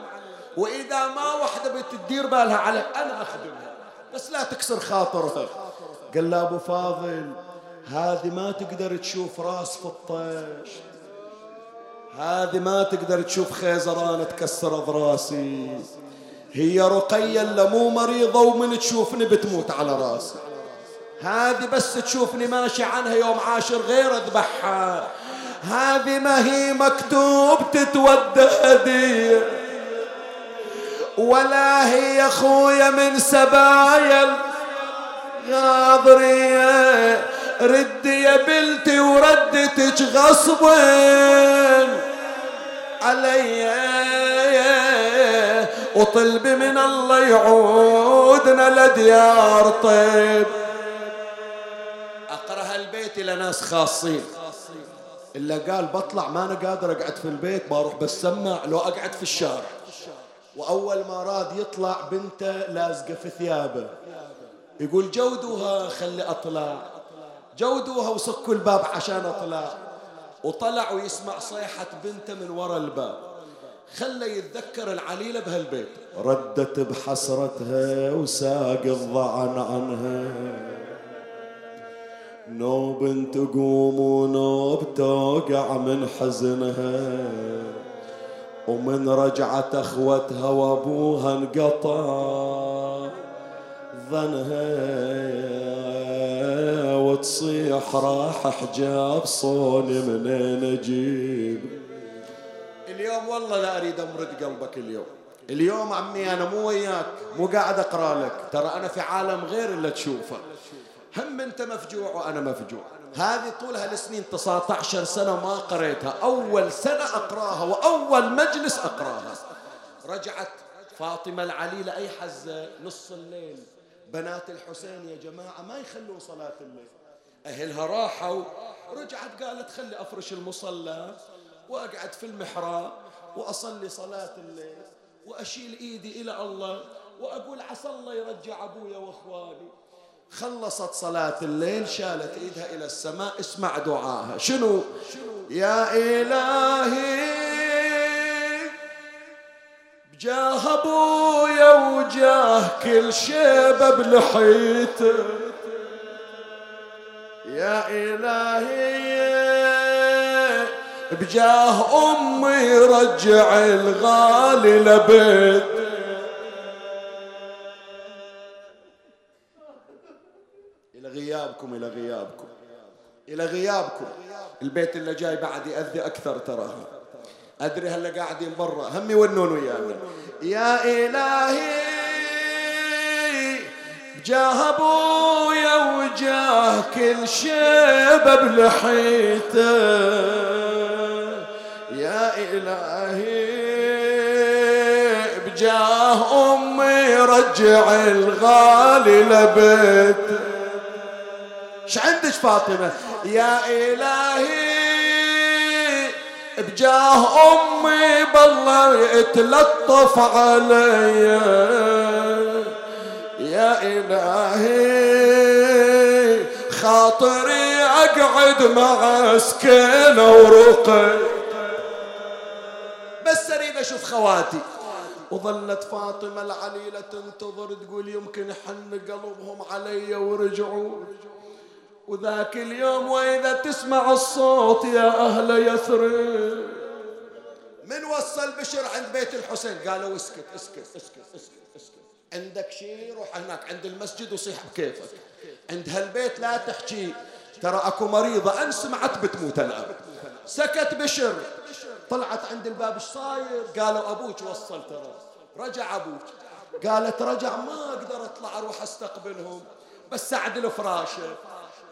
وإذا ما وحدة بتدير بالها عليه أنا اخدمها بس لا تكسر خاطرها قال له أبو فاضل هذه ما تقدر تشوف راس في الطش هذه ما تقدر تشوف خيزرانة تكسر اضراسي هي رقية اللي مو مريضة ومن تشوفني بتموت على راسي. هذه بس تشوفني ماشي عنها يوم عاشر غير أذبحها. هذه ما هي مكتوب تتودى هدية ولا هي أخويا من سبايا الغاضرية ردي يا بلتي وردتك غصبا علي وطلبي من الله يعودنا لديار طيب. أقرأ هالبيت إلى ناس خاصين. إلا قال بطلع ما أنا قادر أقعد في البيت بروح بسمع لو أقعد في الشارع. وأول ما راد يطلع بنته لازقة في ثيابه. يقول جودوها خلي أطلع. جودوها وسكوا الباب عشان أطلع. وطلع ويسمع صيحة بنته من وراء الباب. خلى يتذكر العليلة بهالبيت. ردت بحسرتها وساق الضعن عنها. نوب تقوم ونوب توقع من حزنها ومن رجعت أخوتها وأبوها انقطع ظنها. وتصيح راح حجاب صوني منين أجيب اليوم والله لا أريد أمرد قلبك اليوم. اليوم عمي أنا مو وياك مو قاعد أقرأ لك. ترى أنا في عالم غير اللي تشوفه. هم انت مفجوع وأنا مفجوع. هذه طولها السنين 19 سنة ما قريتها. أول سنة أقراها وأول مجلس أقراها. رجعت فاطمة العليلة أي حزة نص الليل. بنات الحسين يا جماعة ما يخلون صلاة الليل. أهلها راحوا. رجعت قالت خلي أفرش المصلى وأقعد في المحراب وأصلي صلاة الليل وأشيل إيدي إلى الله وأقول عسى الله يرجع أبويا وأخواني. خلصت صلاة الليل شالت إيدها إلى السماء اسمع دعاها. شنو؟ يا إلهي بجاه أبويا وجاه كل شيبة بلحيته. يا إلهي بجاه أمي رجع الغالي لبيت غيابكم إلى غيابكم. إلى غيابكم. البيت اللي جاي بعد يأذي أكثر تراها. أدري هلا قاعدين برا. هم يونون ويانا. يا إلهي بجاه أبويا وجاه كل شيبه بلحيته يا إلهي بجاه أمي رجع الغالي لبيت إيش عندك فاطمة؟ يا إلهي بجاه أمي بالله يتلطف علي. يا إلهي خاطري أقعد مع سكينه ورقي. بس أريد أشوف خواتي. وظلت فاطمة العليلة تنتظر تقول يمكن حن قلبهم علي ورجعوا. وذاك اليوم وإذا تسمع الصوت يا أهل يثرب من وصل بشر عند بيت الحسين؟ قالوا اسكت اسكت اسكت اسكت اسكت. عندك شيء؟ روح هناك عند المسجد وصيح بكيفك. عند هالبيت لا تحكي. ترى أكو مريضة ان سمعت بتموت الآن. سكت بشر. طلعت عند الباب إيش صاير؟ قالوا أبوك وصل ترى. رجع أبوك. قالت رجع ما أقدر أطلع أروح أستقبلهم. بس اعدل فراشه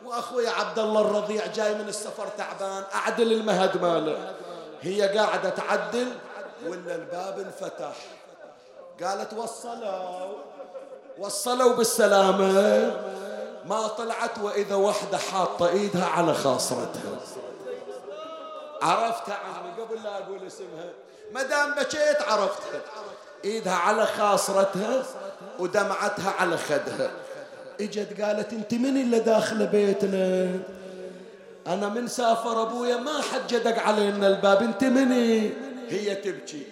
وأخوي عبد الله الرضيع جاي من السفر تعبان أعدل المهد ماله. هي قاعدة تعدل ولا الباب انفتح. قالت وصلوا. وصلوا بالسلامة. ما طلعت وإذا وحدة حاطة إيدها على خاصرتها. عرفتها عمي قبل لا أقول اسمها. ما دام بكيت عرفتها. إيدها على خاصرتها ودمعتها على خدها. إجت قالت أنت من اللي داخله بيتنا؟ أنا من سافر أبويا ما حد جدق علينا الباب أنت مني؟ هي تبكي.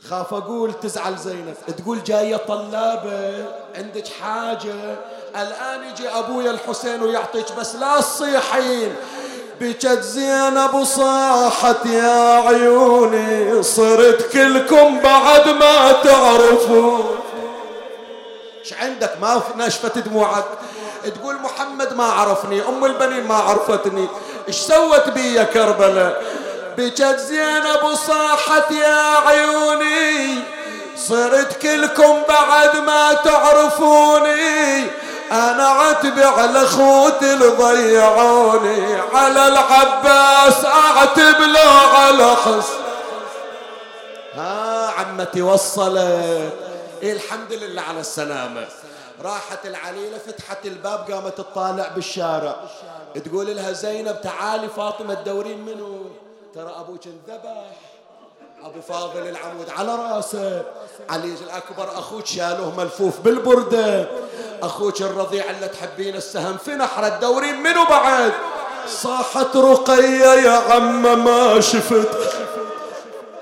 خاف أقول تزعل زينب تقول جاية طلابة عندك حاجة؟ الآن يجي أبويا الحسين ويعطيك بس لا تصيحين. بكت زينب وصاحت يا عيوني صرت كلكم بعد ما تعرفون. إيش عندك؟ ما نشفت دموعك. تقول محمد ما عرفني أم البنين ما عرفتني. إيش سوت بي يا كربلاء بجت زينب وصاحت يا عيوني. صرت كلكم بعد ما تعرفوني. أنا عتب على اخوتي اللي ضيعوني. على العباس أعتب له على حسن ها عمتي وصلت. إيه الحمد لله على السلامة. راحت العليلة فتحت الباب قامت تطالع بالشارع. تقول لها زينب تعالي فاطمة تدورين منو؟ ترى أبوك انذبح أبو فاضل العمود على رأسه. علي الأكبر أخوك شالوه ملفوف بالبردة. أخوك الرضيع اللي تحبين السهم في نحر تدورين منو بعد؟ صاحت رقية يا عم ما شفت.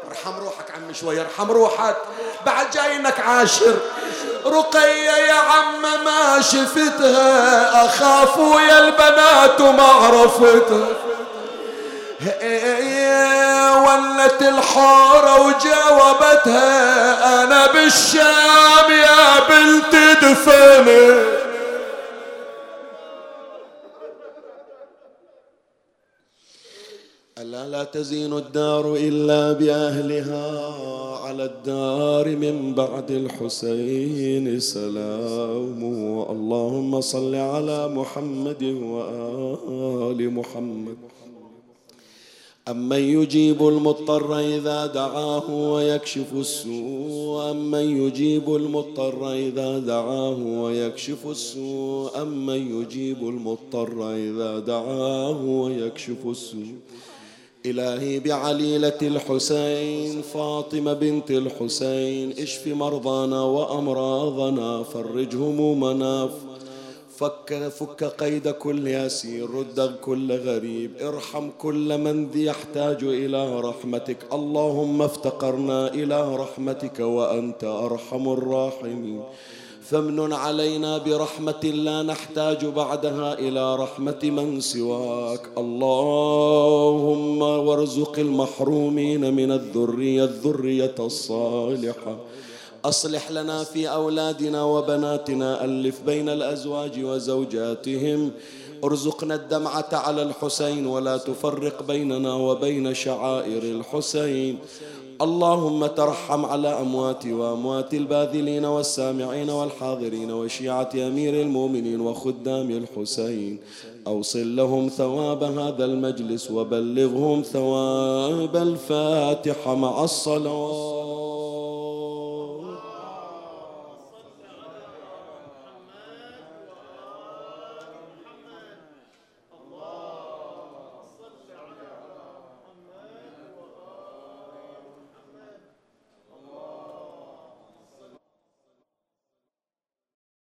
ارحم روحك عمي شوي ارحم روحك. بعد جاينك عاشر. رقية يا عم ما شفتها أخاف ويا البنات وما عرفتها. ولت الحارة وجاوبتها أنا بالشام يا بنت دفنت ألا لا تزين الدار إلا بأهلها على الدار من بعد الحسين. سلام. اللهم صل على محمد وآل محمد. أمن يجيب المضطر إذا دعاه ويكشف السوء. أمن يجيب المضطر إذا دعاه ويكشف السوء. أمن يجيب المضطر إذا دعاه ويكشف السوء. إلهي بعليلة الحسين فاطمة بنت الحسين اشف مرضانا وأمراضنا فرج همومنا فك فك قيد كل يسير رد كل غريب ارحم كل من ذي يحتاج إلى رحمتك. اللهم افتقرنا إلى رحمتك وأنت أرحم الراحمين. فامن علينا برحمة لا نحتاج بعدها إلى رحمة من سواك. اللهم وارزق المحرومين من الذرية الذرية الصالحة. أصلح لنا في أولادنا وبناتنا ألف بين الأزواج وزوجاتهم. ارزقنا الدمعة على الحسين ولا تفرق بيننا وبين شعائر الحسين. اللهم ترحم على أموات وأموات الباذلين والسامعين والحاضرين وشيعة أمير المؤمنين وخدام الحسين. أوصل لهم ثواب هذا المجلس وبلغهم ثواب الفاتحة مع الصلوات